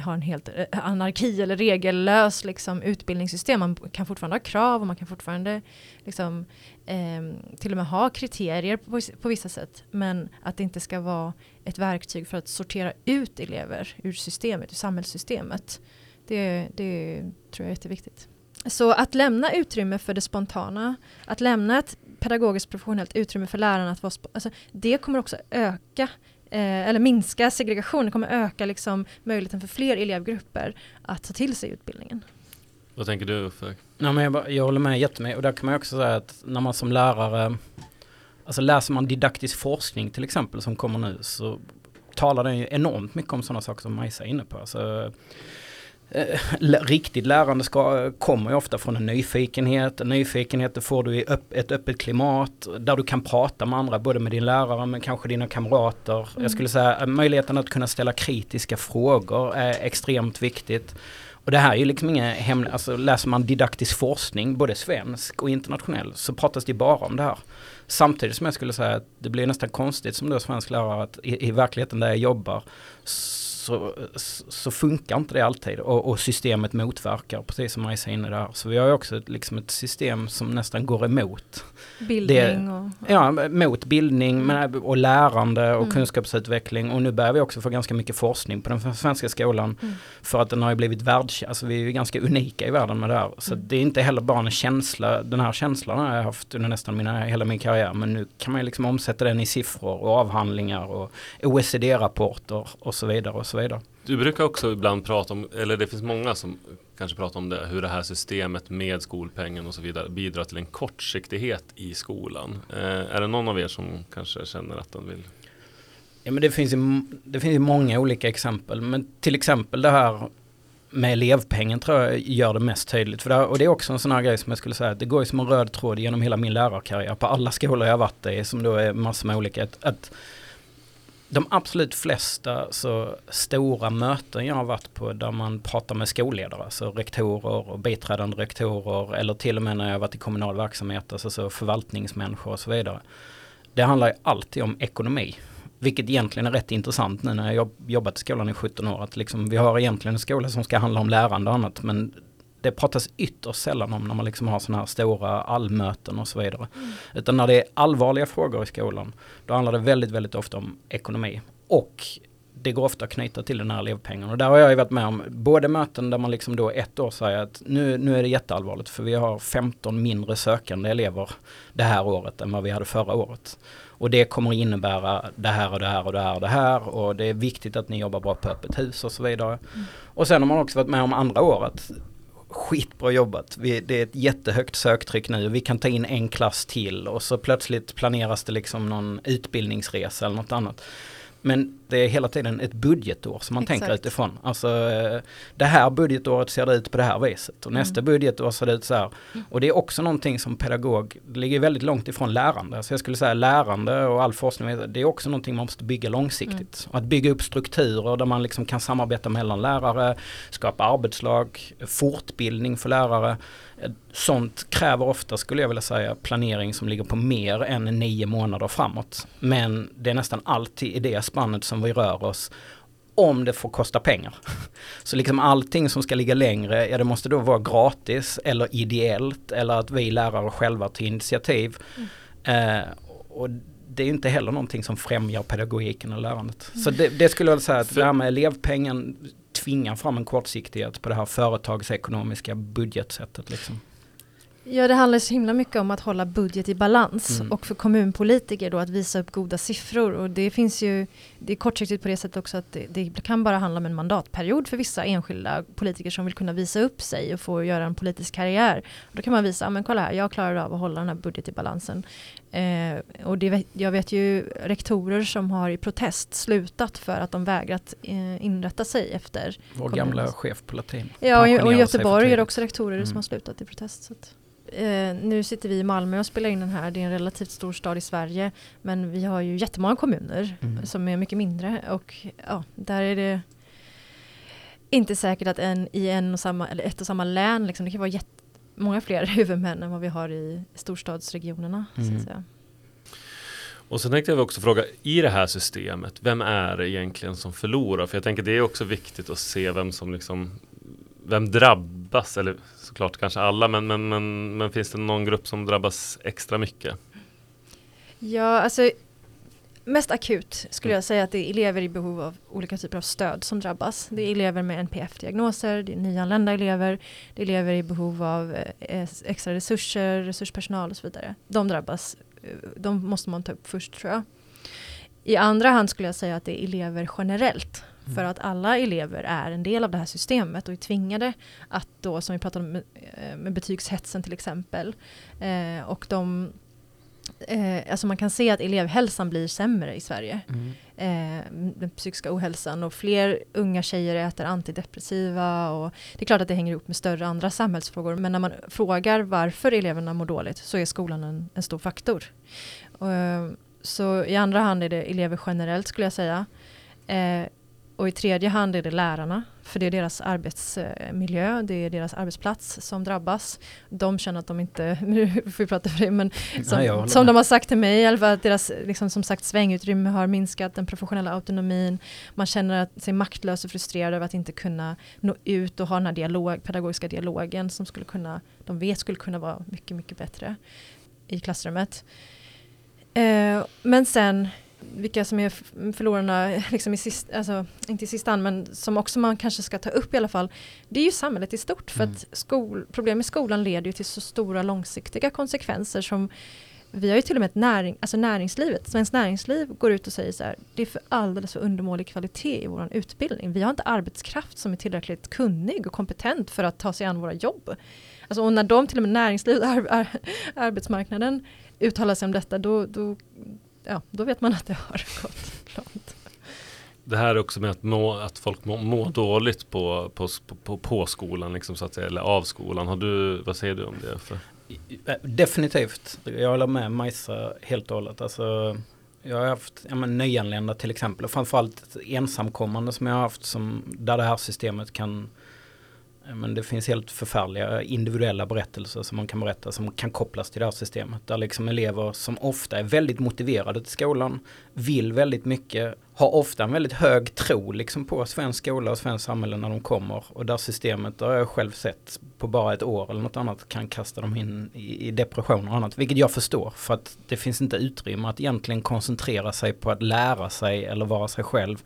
har en helt eh, anarki eller regellös liksom, utbildningssystem. Man kan fortfarande ha krav och man kan fortfarande liksom, eh, till och med ha kriterier på, på vissa sätt. Men att det inte ska vara ett verktyg för att sortera ut elever ur systemet, ur samhällssystemet. Det, det tror jag är jätteviktigt. Så att lämna utrymme för det spontana, att lämna ett pedagogiskt professionellt utrymme för lärarna att vara, alltså, det kommer också öka eh, eller minska segregationen, det kommer öka liksom, möjligheten för fler elevgrupper att ta till sig utbildningen. Vad tänker du Uffe? Ja, men jag, jag håller med jättemycket och där kan man också säga att när man som lärare, alltså läser man didaktisk forskning till exempel som kommer nu så talar den ju enormt mycket om sådana saker som Majsa är inne på. Alltså, riktigt lärande ska, kommer ju ofta från en nyfikenhet. En nyfikenhet det får du i öpp, ett öppet klimat där du kan prata med andra, både med din lärare men kanske dina kamrater. Mm. Jag skulle säga eh, möjligheten att kunna ställa kritiska frågor är extremt viktigt. Och det här är ju liksom inga hemliga, alltså läser man didaktisk forskning, både svensk och internationell, så pratas det bara om det här. Samtidigt som jag skulle säga att det blir nästan konstigt som då svensk lärare att i, i verkligheten där jag jobbar så, så funkar inte det alltid och, och systemet motverkar precis som Majsa är inne där. Så vi har ju också ett, liksom ett system som nästan går emot. Bildning och... Ja, mot bildning men, och lärande och mm. kunskapsutveckling och nu börjar vi också få ganska mycket forskning på den svenska skolan mm. för att den har ju blivit världskänd, alltså vi är ju ganska unika i världen med det här. Så mm. det är inte heller bara en känsla, den här känslan har jag haft under nästan mina, hela min karriär men nu kan man ju liksom omsätta den i siffror och avhandlingar och OECD-rapporter och så vidare och så vidare. Du brukar också ibland prata om, eller det finns många som kanske pratar om det, hur det här systemet med skolpengen och så vidare bidrar till en kortsiktighet i skolan. Eh, är det någon av er som kanske känner att den vill? Ja men det finns ju, det finns ju många olika exempel, men till exempel det här med elevpengen tror jag gör det mest tydligt. För det, och det är också en sån här grej som jag skulle säga, att det går ju som en röd tråd genom hela min lärarkarriär på alla skolor jag varit i, som då är massor med olika, att, att de absolut flesta så stora möten jag har varit på där man pratar med skolledare, alltså rektorer och biträdande rektorer eller till och med när jag har varit i kommunal verksamhet, alltså så förvaltningsmänniskor och så vidare. Det handlar ju alltid om ekonomi. Vilket egentligen är rätt intressant nu när jag jobbat i skolan i 17 år. Att liksom, vi har egentligen en skola som ska handla om lärande och annat men det pratas ytterst sällan om när man liksom har sådana här stora allmöten och så vidare. Mm. Utan när det är allvarliga frågor i skolan, då handlar det väldigt, väldigt ofta om ekonomi. Och det går ofta att knyta till den här elevpengen. Och där har jag ju varit med om både möten där man liksom då ett år säger att nu, nu är det jätteallvarligt för vi har 15 mindre sökande elever det här året än vad vi hade förra året. Och det kommer innebära det här och det här och det här och det här och det är viktigt att ni jobbar bra på öppet hus och så vidare. Mm. Och sen har man också varit med om andra året skitbra jobbat. Vi, det är ett jättehögt söktryck nu. Vi kan ta in en klass till och så plötsligt planeras det liksom någon utbildningsresa eller något annat. Men det är hela tiden ett budgetår som man Exakt. tänker utifrån. Alltså eh, det här budgetåret ser det ut på det här viset och mm. nästa budgetår ser det ut så här. Mm. Och det är också någonting som pedagog, det ligger väldigt långt ifrån lärande. Så jag skulle säga lärande och all forskning, det är också någonting man måste bygga långsiktigt. Mm. Att bygga upp strukturer där man liksom kan samarbeta mellan lärare, skapa arbetslag, fortbildning för lärare. Sånt kräver ofta, skulle jag vilja säga, planering som ligger på mer än nio månader framåt. Men det är nästan alltid i det spannet som vi rör oss om det får kosta pengar. Så liksom allting som ska ligga längre, ja det måste då vara gratis eller ideellt eller att vi lärare själva tar initiativ. Mm. Eh, och det är inte heller någonting som främjar pedagogiken och lärandet. Mm. Så det, det, skulle jag säga att det här med elevpengen tvingar fram en kortsiktighet på det här företagsekonomiska budgetsättet. Liksom. Ja, det handlar så himla mycket om att hålla budget i balans mm. och för kommunpolitiker då att visa upp goda siffror och det finns ju, det är kortsiktigt på det sättet också att det, det, kan bara handla om en mandatperiod för vissa enskilda politiker som vill kunna visa upp sig och få göra en politisk karriär. Och då kan man visa, men kolla här, jag klarar av att hålla den här budget i balansen. Eh, och det, jag vet ju rektorer som har i protest slutat för att de vägrat eh, inrätta sig efter Vår gamla chef på latin. Ja, och i Göteborg är också rektorer mm. som har slutat i protest. Så att. Eh, nu sitter vi i Malmö och spelar in den här. Det är en relativt stor stad i Sverige. Men vi har ju jättemånga kommuner mm. som är mycket mindre. Och ja, där är det inte säkert att en, i en och samma, eller ett och samma län, liksom, det kan vara många fler huvudmän än vad vi har i storstadsregionerna. Mm. Så att säga. Och så tänkte jag också fråga, i det här systemet, vem är det egentligen som förlorar? För jag tänker det är också viktigt att se vem som liksom vem drabbas? Eller såklart kanske alla, men, men, men, men finns det någon grupp som drabbas extra mycket? Ja, alltså mest akut skulle Mm. jag säga att det är elever i behov av olika typer av stöd som drabbas. Det är elever med NPF-diagnoser, det är nyanlända elever, det är elever i behov av eh, extra resurser, resurspersonal och så vidare. De drabbas, eh, de måste man ta upp först tror jag. I andra hand skulle jag säga att det är elever generellt. För att alla elever är en del av det här systemet och är tvingade att då, som vi pratade om med, eh, med betygshetsen till exempel, eh, och de Eh, alltså man kan se att elevhälsan blir sämre i Sverige. Mm. Eh, den psykiska ohälsan och fler unga tjejer äter antidepressiva och det är klart att det hänger ihop med större andra samhällsfrågor men när man frågar varför eleverna mår dåligt så är skolan en, en stor faktor. Eh, så i andra hand är det elever generellt skulle jag säga. Och i tredje hand är det lärarna, för det är deras arbetsmiljö, det är deras arbetsplats som drabbas. De känner att de inte, nu får vi prata för det, men som, håller som de har sagt till mig, fall att deras liksom, som sagt, svängutrymme har minskat, den professionella autonomin, man känner att sig maktlös och frustrerad över att inte kunna nå ut och ha den här dialog, pedagogiska dialogen som skulle kunna, de vet skulle kunna vara mycket, mycket bättre i klassrummet. Eh, men sen vilka som är förlorarna, liksom i sist, alltså, inte i sista hand, men som också man kanske ska ta upp i alla fall, det är ju samhället i stort. För Mm. att skol, problem i skolan leder ju till så stora långsiktiga konsekvenser som vi har ju till och med ett näring, alltså näringslivet, Svenskt Näringsliv går ut och säger så här, det är för alldeles för undermålig kvalitet i vår utbildning. Vi har inte arbetskraft som är tillräckligt kunnig och kompetent för att ta sig an våra jobb. Alltså, och när de till och med näringslivet, ar, ar, arbetsmarknaden uttalar sig om detta, då, då, ja, då vet man att det har gått långt. Det här är också med att, må, att folk mår må dåligt på, på, på, på skolan, liksom, så att säga, eller av skolan. Har du, vad säger du om det? För? Eh, Definitivt. Jag håller med Majsa helt och hållet. Alltså, jag har haft ja, men, nyanlända till exempel och framförallt ensamkommande som jag har haft som, där det här systemet kan Eh, men det finns helt förfärliga eh, individuella berättelser som man kan berätta som kan kopplas till det här systemet. Där liksom elever som ofta är väldigt motiverade till skolan, vill väldigt mycket, har ofta en väldigt hög tro liksom på svensk skola och svensk samhälle när de kommer. Och där systemet, där har jag själv sett på bara ett år eller något annat kan kasta dem in i, i depression och annat. Vilket jag förstår för att det finns inte utrymme att egentligen koncentrera sig på att lära sig eller vara sig själv.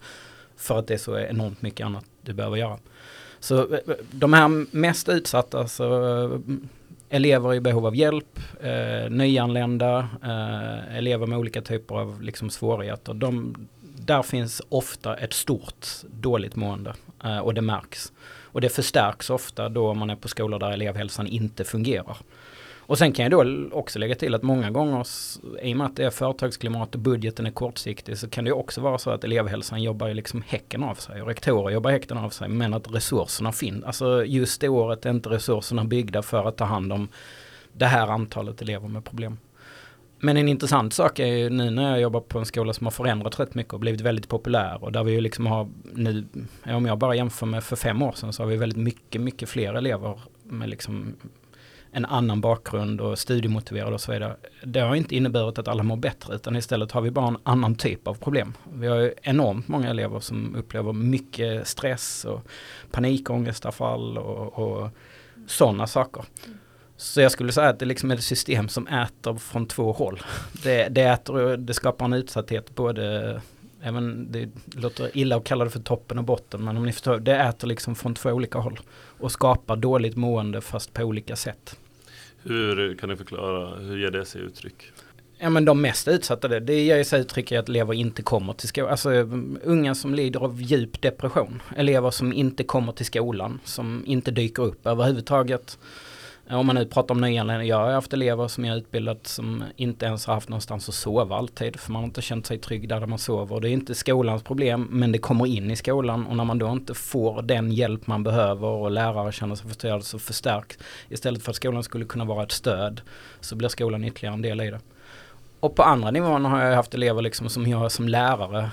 För att det är så enormt mycket annat du behöver göra. Så eh, de här mest utsatta, så elever i behov av hjälp, eh, nyanlända, eh, elever med olika typer av liksom, svårigheter. De, där finns ofta ett stort dåligt mående eh, och det märks. Och det förstärks ofta då man är på skolor där elevhälsan inte fungerar. Och sen kan jag då också lägga till att många gånger, i och med att det är företagsklimat och budgeten är kortsiktig, så kan det också vara så att elevhälsan jobbar ju liksom häcken av sig och rektorer jobbar häcken av sig, men att resurserna finns. Alltså just det året är inte resurserna byggda för att ta hand om det här antalet elever med problem. Men en intressant sak är ju nu när jag jobbar på en skola som har förändrats rätt mycket och blivit väldigt populär och där vi ju liksom har nu, om jag bara jämför med för fem år sedan så har vi väldigt mycket, mycket fler elever med liksom en annan bakgrund och studiemotiverade och så vidare. Det har inte inneburit att alla mår bättre utan istället har vi bara en annan typ av problem. Vi har ju enormt många elever som upplever mycket stress och panikångestavfall och, och sådana saker. Så jag skulle säga att det liksom är ett system som äter från två håll. Det, det äter det skapar en utsatthet både Även det låter illa att kalla det för toppen och botten men om ni förstår, det äter liksom från två olika håll. Och skapar dåligt mående fast på olika sätt. Hur kan du förklara, hur ger det sig uttryck? Ja men de mest utsatta det, det ger sig uttryck i att elever inte kommer till skolan. Alltså unga som lider av djup depression. Elever som inte kommer till skolan, som inte dyker upp överhuvudtaget. Om man nu pratar om nyanlända, jag har haft elever som jag utbildat som inte ens har haft någonstans att sova alltid. För man har inte känt sig trygg där man sover. Det är inte skolans problem men det kommer in i skolan och när man då inte får den hjälp man behöver och lärare känner sig förstörd så förstärks. Istället för att skolan skulle kunna vara ett stöd så blir skolan ytterligare en del i det. Och på andra nivån har jag haft elever liksom som jag som lärare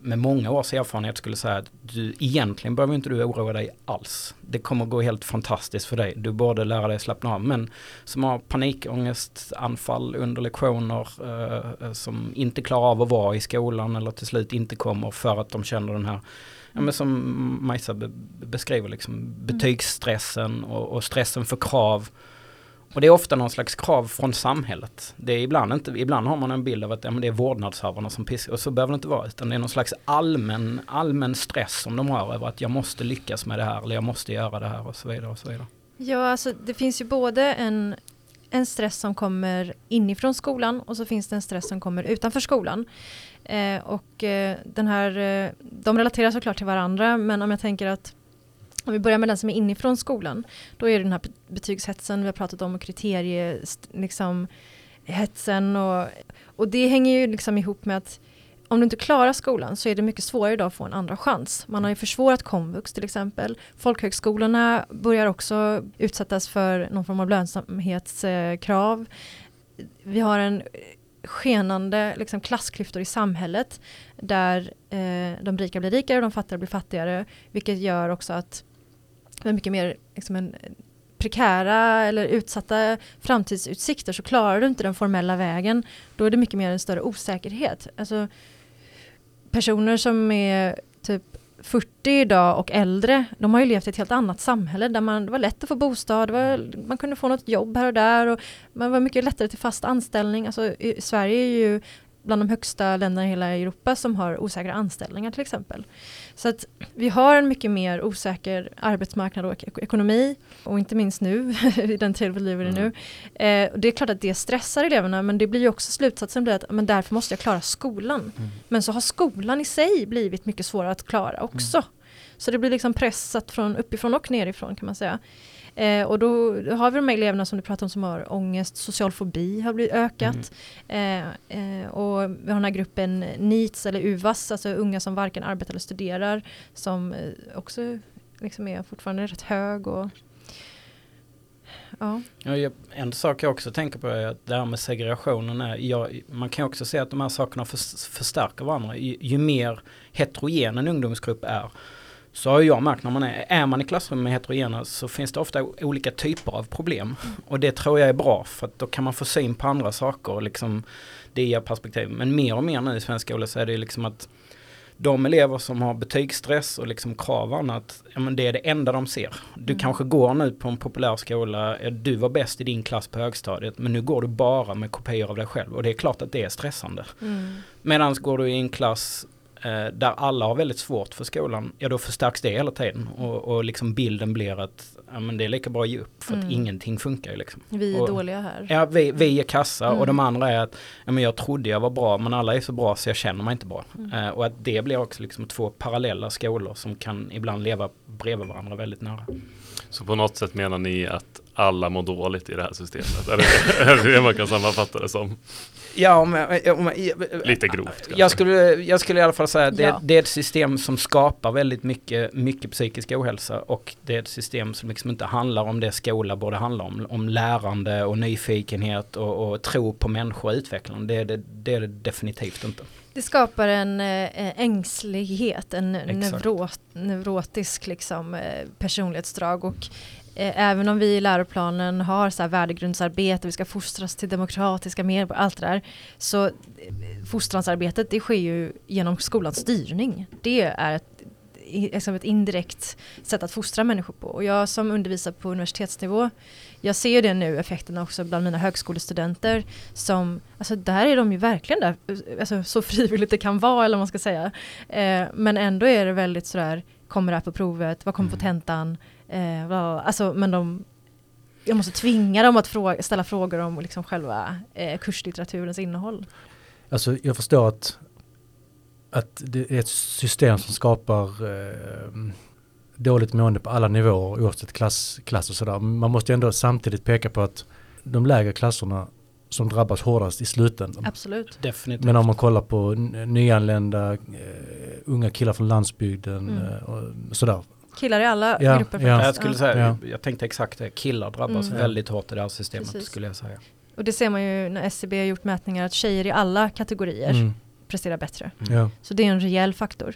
med många års erfarenhet skulle säga att du egentligen behöver inte du oroa dig alls. Det kommer gå helt fantastiskt för dig. Du borde lära dig slappna av. Men som har panikångestanfall under lektioner, eh, som inte klarar av att vara i skolan eller till slut inte kommer för att de känner den här Ja, men som Majsa be beskriver, liksom, betygsstressen och, och stressen för krav och det är ofta någon slags krav från samhället. Det är ibland, inte, ibland har man en bild av att ja, men det är vårdnadshavarna som piskar och så behöver det inte vara. Utan det är någon slags allmän, allmän stress som de har över att jag måste lyckas med det här eller jag måste göra det här och så vidare. Och så vidare. Ja, alltså det finns ju både en, en stress som kommer inifrån skolan och så finns det en stress som kommer utanför skolan. Eh, och eh, den här, eh, de relaterar såklart till varandra men om jag tänker att om vi börjar med den som är inifrån skolan, då är det den här betygshetsen vi har pratat om och kriteriehetsen liksom, och, och det hänger ju liksom ihop med att om du inte klarar skolan så är det mycket svårare idag att få en andra chans. Man har ju försvårat komvux till exempel. Folkhögskolorna börjar också utsättas för någon form av lönsamhetskrav. Vi har en skenande liksom, klassklyftor i samhället där eh, de rika blir rikare och de fattiga blir fattigare. Vilket gör också att med mycket mer liksom en eh, prekära eller utsatta framtidsutsikter så klarar du inte den formella vägen. Då är det mycket mer en större osäkerhet. Alltså, personer som är typ 40 idag och äldre, de har ju levt i ett helt annat samhälle där man, det var lätt att få bostad, var, man kunde få något jobb här och där och man var mycket lättare till fast anställning. Alltså, Sverige är ju bland de högsta länderna i hela Europa som har osäkra anställningar till exempel. Så att vi har en mycket mer osäker arbetsmarknad och ekonomi och inte minst nu, i den tid vi lever i nu. Mm. Eh, det är klart att det stressar eleverna men det blir ju också slutsatsen blir att men därför måste jag klara skolan. Mm. Men så har skolan i sig blivit mycket svårare att klara också. Mm. Så det blir liksom pressat från uppifrån och nerifrån kan man säga. Eh, och då har vi de här eleverna som du pratar om som har ångest, social fobi har blivit ökat. Mm. Eh, eh, och vi har den här gruppen NEETs eller UVAS, alltså unga som varken arbetar eller studerar, som eh, också liksom är fortfarande rätt hög. Och, ja. Ja, en sak jag också tänker på är att det här med segregationen är, jag, man kan också se att de här sakerna förstärker varandra. Ju, ju mer heterogen en ungdomsgrupp är, så har jag märkt när man är, är man i klassrum med heterogena så finns det ofta olika typer av problem. Mm. Och det tror jag är bra för att då kan man få syn på andra saker och liksom det perspektiv. Men mer och mer nu i svensk skola så är det liksom att de elever som har betygsstress och liksom krav och annat, ja men det är det enda de ser. Du mm. kanske går nu på en populär skola, du var bäst i din klass på högstadiet, men nu går du bara med kopior av dig själv och det är klart att det är stressande. Mm. Medan går du i en klass där alla har väldigt svårt för skolan, ja då förstärks det hela tiden. Och, och liksom bilden blir att ja, men det är lika bra att ge upp för mm. att ingenting funkar. Liksom. Vi är och, dåliga här. Ja, vi, vi är kassa mm. och de andra är att ja, men jag trodde jag var bra men alla är så bra så jag känner mig inte bra. Mm. Eh, och att det blir också liksom två parallella skolor som kan ibland leva bredvid varandra väldigt nära. Så på något sätt menar ni att alla mår dåligt i det här systemet? Är det det man kan sammanfatta det som? Ja, men, om, Lite grovt. Jag skulle, jag skulle i alla fall säga att det, ja. det, är ett system som skapar väldigt mycket, mycket psykisk ohälsa och det är ett system som liksom inte handlar om det skola borde handla om. Om lärande och nyfikenhet och, och tro på människor och utveckling. Det, det, det är det definitivt inte. Det skapar en eh, ängslighet, en neurot, neurotisk liksom, eh, personlighetsdrag och även om vi i läroplanen har så här värdegrundsarbete, vi ska fostras till demokratiska medborgare, allt det där. Så eh, fostransarbetet det sker ju genom skolans styrning. Det är ett liksom ett indirekt sätt att fostra människor på. Och jag som undervisar på universitetsnivå, jag ser det nu effekterna också bland mina högskolestudenter som, alltså där är de ju verkligen där, alltså så frivilligt det kan vara eller vad man ska säga. Eh, men ändå är det väldigt sådär, kommer det här på provet, vad kommer på mm. tentan? Eh, vad, alltså men de jag måste tvinga dem att fråga, ställa frågor om liksom själva eh, kurslitteraturens innehåll. Alltså jag förstår att att det är ett system som skapar eh, dåligt mående på alla nivåer oavsett klass, klass och sådär. Man måste ändå samtidigt peka på att de lägre klasserna som drabbas hårdast i slutändan. Absolut. Definitivt. Men om man kollar på nyanlända, uh, unga killar från landsbygden mm. uh, och sådär. Killar i alla ja, grupper. Ja. Jag skulle säga, ja. jag tänkte exakt det, killar drabbas mm. väldigt hårt i det här systemet Precis. skulle jag säga. Och det ser man ju när SCB e har gjort mätningar att tjejer i alla kategorier mm presterar bättre. Mm. Ja. Så det är en reell faktor.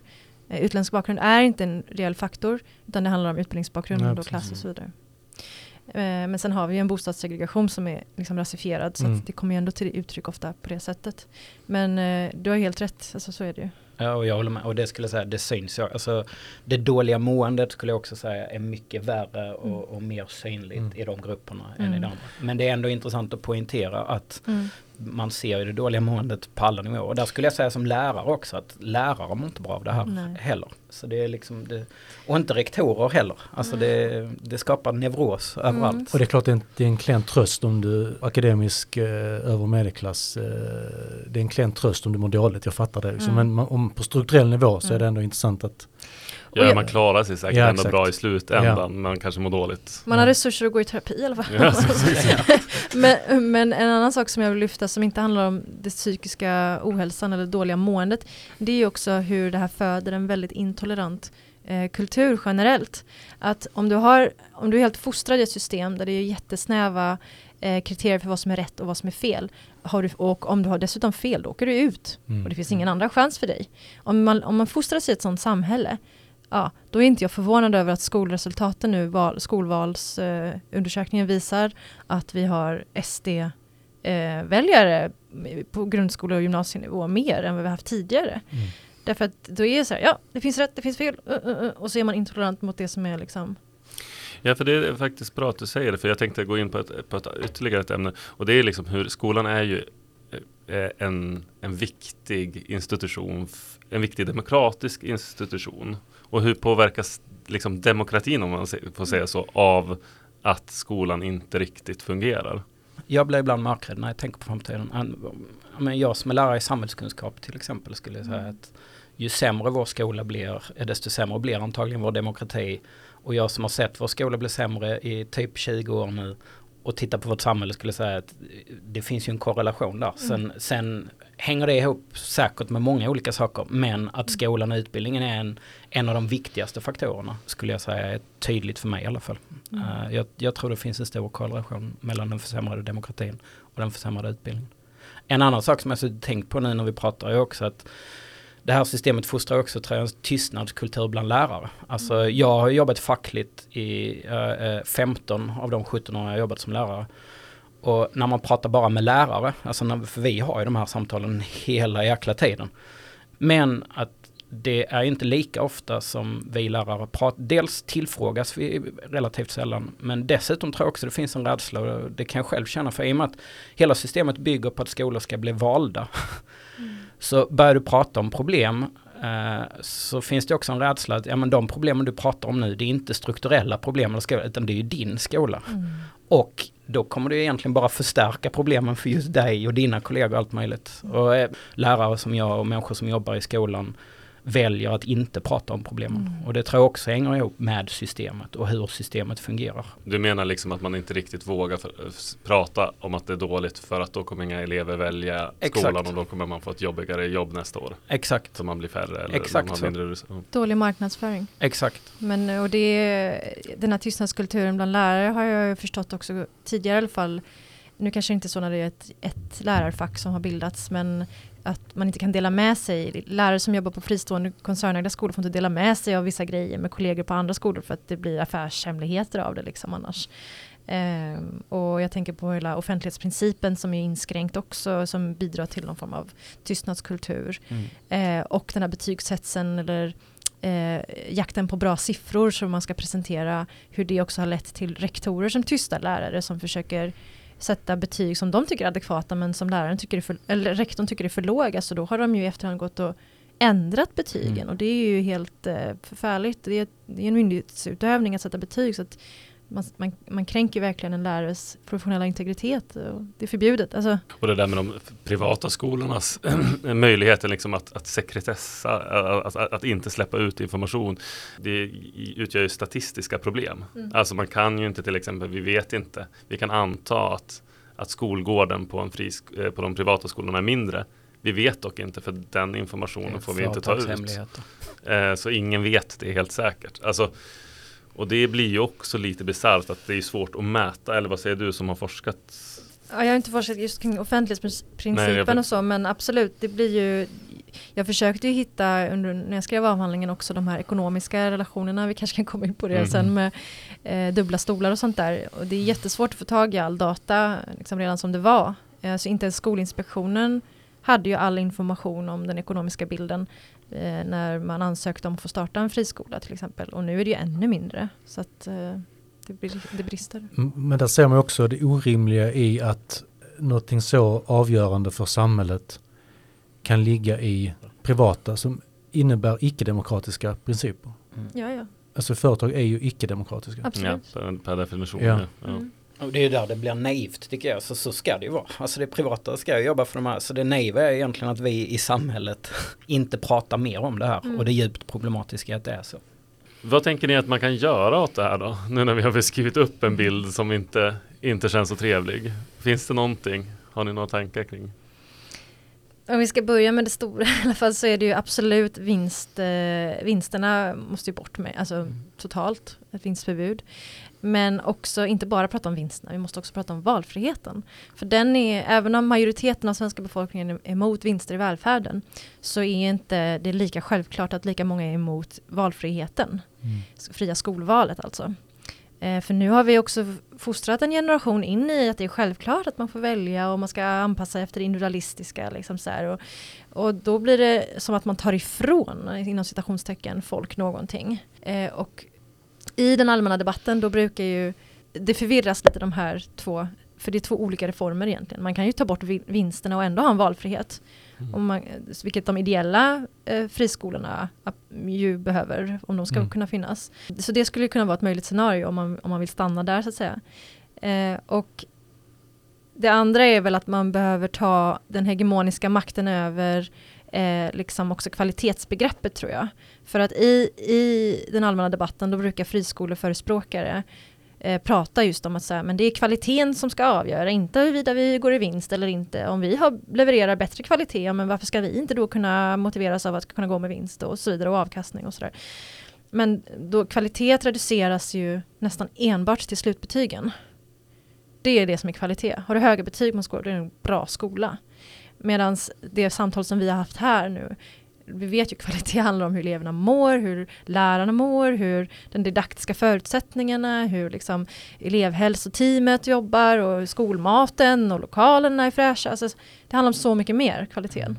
Eh, Utländsk bakgrund är inte en reell faktor utan det handlar om utbildningsbakgrund och klass och så vidare. Eh, Men sen har vi en bostadssegregation som är liksom rasifierad så Mm. att det kommer ju ändå till uttryck ofta på det sättet. Men eh, du har helt rätt, alltså, så är det ju. Ja, och jag håller med. Och det skulle jag säga, det syns ju. Alltså, det dåliga måendet skulle jag också säga är mycket värre och, och mer synligt Mm. i de grupperna än i Mm. de andra. Men det är ändå intressant att poängtera att Mm. Man ser ju det dåliga måendet på alla nivåer. Och där skulle jag säga som lärare också att lärare mår inte bra av det här Nej. heller. Så det är liksom det, och inte rektorer heller. Alltså det, det skapar neuros Mm. överallt. Och det är klart det är en, det är en klen tröst om du akademisk eh, över medelklass. Eh, det är en klen tröst om du mår dåligt, jag fattar det. Liksom. Mm. Men man, om, på strukturell nivå så är Mm. det ändå intressant att Ja, jag- man klarar sig säkert Ja, ändå exakt. bra i slutändan, men kanske mår dåligt. Man har Ja. resurser att gå i terapi i alla fall. Ja, men, men en annan sak som jag vill lyfta som inte handlar om det psykiska ohälsan eller dåliga måendet. Det är också hur det här föder en väldigt intolerant eh, kultur generellt. Att om du, har, om du är helt fostrad i ett system där det är jättesnäva eh, kriterier för vad som är rätt och vad som är fel. Har du, och om du har dessutom fel, då åker du ut. Mm. Och det finns ingen andra chans för dig. Om man, om man fostras i ett sådant samhälle, ja, då är inte jag förvånad över att skolresultaten nu, val, skolvalsundersökningen eh, visar att vi har SD-väljare på grundskole och gymnasienivå mer än vad vi haft tidigare. Mm. Därför att då är det så här, ja, det finns rätt, det finns fel, uh, uh, uh, och så är man intolerant mot det som är liksom Ja, för det är faktiskt bra att du säger det, för jag tänkte gå in på ett, på ett ytterligare ett ämne. Och det är liksom hur skolan är ju eh, en, en viktig institution, en viktig demokratisk institution. Och hur påverkas liksom demokratin, om man får säga så, av att skolan inte riktigt fungerar? Jag blir ibland mörkrädd när jag tänker på framtiden. Men jag som är lärare i samhällskunskap till exempel skulle säga Mm. att ju sämre vår skola blir, eh, desto sämre blir antagligen vår demokrati. Och jag som har sett vår skola bli sämre i typ 20 år nu och tittar på vårt samhälle skulle säga att det finns ju en korrelation där. Sen, sen hänger det ihop säkert med många olika saker men att skolan och utbildningen är en, en av de viktigaste faktorerna skulle jag säga är tydligt för mig i alla fall. Mm. Eh, jag, jag tror det finns en stor korrelation mellan den försämrade demokratin och den försämrade utbildningen. En annan sak som jag har tänkt på nu när vi pratar är också att det här systemet fostrar också tror jag, en tystnadskultur bland lärare. Alltså jag har jobbat fackligt i eh, 15 av de 17 år jag har jobbat som lärare. Och när man pratar bara med lärare, alltså när, för vi har ju de här samtalen hela jäkla tiden. Men att det är inte lika ofta som vi lärare pratar, dels tillfrågas vi relativt sällan, men dessutom tror jag också det finns en rädsla och det kan jag själv känna för i och med att hela systemet bygger på att skolor ska bli valda. Så börjar du prata om problem eh, så finns det också en rädsla att ja, men de problemen du pratar om nu det är inte strukturella problem eller skola, utan det är ju din skola. Mm. Och då kommer det egentligen bara förstärka problemen för just dig och dina kollegor och allt möjligt. Och eh, lärare som jag och människor som jobbar i skolan väljer att inte prata om problemen. Mm. Och det tror jag också hänger ihop med systemet och hur systemet fungerar. Du menar liksom att man inte riktigt vågar för, s- prata om att det är dåligt för att då kommer inga elever välja Exakt. skolan och då kommer man få ett jobbigare jobb nästa år. Exakt, Så man blir färre eller Exakt man har så. mindre Dålig marknadsföring. exakt. Men och det, den här tystnadskulturen bland lärare har jag förstått också tidigare i alla fall. Nu kanske inte så när det är ett, ett lärarfack som har bildats men att man inte kan dela med sig. Lärare som jobbar på fristående koncernägda skolor får inte dela med sig av vissa grejer med kollegor på andra skolor för att det blir affärshemligheter av det liksom annars. Ehm, och jag tänker på hela offentlighetsprincipen som är inskränkt också som bidrar till någon form av tystnadskultur. Eh, och den här betygshetsen eller eh, jakten på bra siffror som man ska presentera, hur det också har lett till rektorer som tystar lärare som försöker sätta betyg som de tycker är adekvata men som läraren tycker är för, eller rektorn tycker är för låga så då har de ju i efterhand gått och ändrat betygen Mm. och det är ju helt eh, förfärligt. Det är, det är en myndighetsutövning att sätta betyg så att man, man, man kränker verkligen en lärares professionella integritet och det är förbjudet. Alltså, Och det där med de privata skolornas möjligheter liksom att, att sekretessa, att, att, att inte släppa ut information. Det utgör ju statistiska problem. Mm. Alltså man kan ju inte till exempel, vi vet inte, vi kan anta att, att skolgården på, en frisk, eh, på de privata skolorna är mindre. Vi vet dock inte för den informationen får vi inte ta ut. Eh, så ingen vet det helt säkert. Alltså, och det blir ju också lite bisarrt att det är svårt att mäta, eller vad säger du som har forskat? Ja, jag har inte forskat just kring offentlighetsprincipen och så men absolut det blir ju jag försökte ju hitta under, när jag skrev avhandlingen också de här ekonomiska relationerna, vi kanske kan komma in på det Mhm. sen med eh, dubbla stolar och sånt där. Och det är jättesvårt att få tag i all data liksom redan som det var. Eh, så inte ens Skolinspektionen hade ju all information om den ekonomiska bilden eh, när man ansökte om att få starta en friskola till exempel. Och nu är det ju ännu mindre. Så att eh, det, blir, det brister. Men där ser man också det orimliga i att någonting så avgörande för samhället kan ligga i privata som innebär icke-demokratiska principer. Ja, ja, Alltså företag är ju icke-demokratiska. Ja, absolut. per, per definition. Ja. Ja. Ja. Mm. Och det är ju där det blir naivt tycker jag, så, så ska det ju vara. Alltså det privata ska ju jobba för de här, så det naiva är egentligen att vi i samhället inte pratar mer om det här Mm. och det djupt problematiska är att det är så. Vad tänker ni att man kan göra åt det här då? Nu när vi har beskrivit upp en bild som inte, inte känns så trevlig. Finns det någonting? Har ni några tankar kring? Om vi ska börja med det stora i alla fall så är det ju absolut vinst, eh, vinsterna måste ju bort med, alltså totalt, ett vinstförbud. Men också inte bara prata om vinsterna, vi måste också prata om valfriheten. För den är, även om majoriteten av svenska befolkningen är emot vinster i välfärden, så är inte det lika självklart att lika många är emot valfriheten. Mm. Fria skolvalet alltså. Eh, för nu har vi också fostrat en generation in i att det är självklart att man får välja och man ska anpassa efter det individualistiska. Liksom så. Och, och då blir det som att man tar ifrån, inom citationstecken, folk någonting. Eh, och i den allmänna debatten då brukar ju det förvirras lite de här två, för det är två olika reformer egentligen. Man kan ju ta bort vin- vinsterna och ändå ha en valfrihet. Mm. Om man, vilket de ideella eh, friskolorna ju behöver om de ska Mm. kunna finnas. Så det skulle kunna vara ett möjligt scenario om man, om man vill stanna där så att säga. Eh, och det andra är väl att man behöver ta den hegemoniska makten över eh, liksom också kvalitetsbegreppet tror jag. För att i, i den allmänna debatten då brukar friskoleförespråkare eh, prata just om att säga, men det är kvaliteten som ska avgöra, inte huruvida vi går i vinst eller inte. Om vi har, levererar bättre kvalitet, ja, men varför ska vi inte då kunna motiveras av att kunna gå med vinst och så vidare och avkastning och sådär. Men då kvalitet reduceras ju nästan enbart till slutbetygen. Det är det som är kvalitet. Har du höga betyg på en skola, då är det en bra skola. Medan det samtal som vi har haft här nu, vi vet ju kvalitet handlar om hur eleverna mår, hur lärarna mår, hur den didaktiska förutsättningarna, hur liksom elevhälsoteamet jobbar och hur skolmaten och lokalerna är fräscha. Alltså, det handlar om så mycket mer, kvaliteten.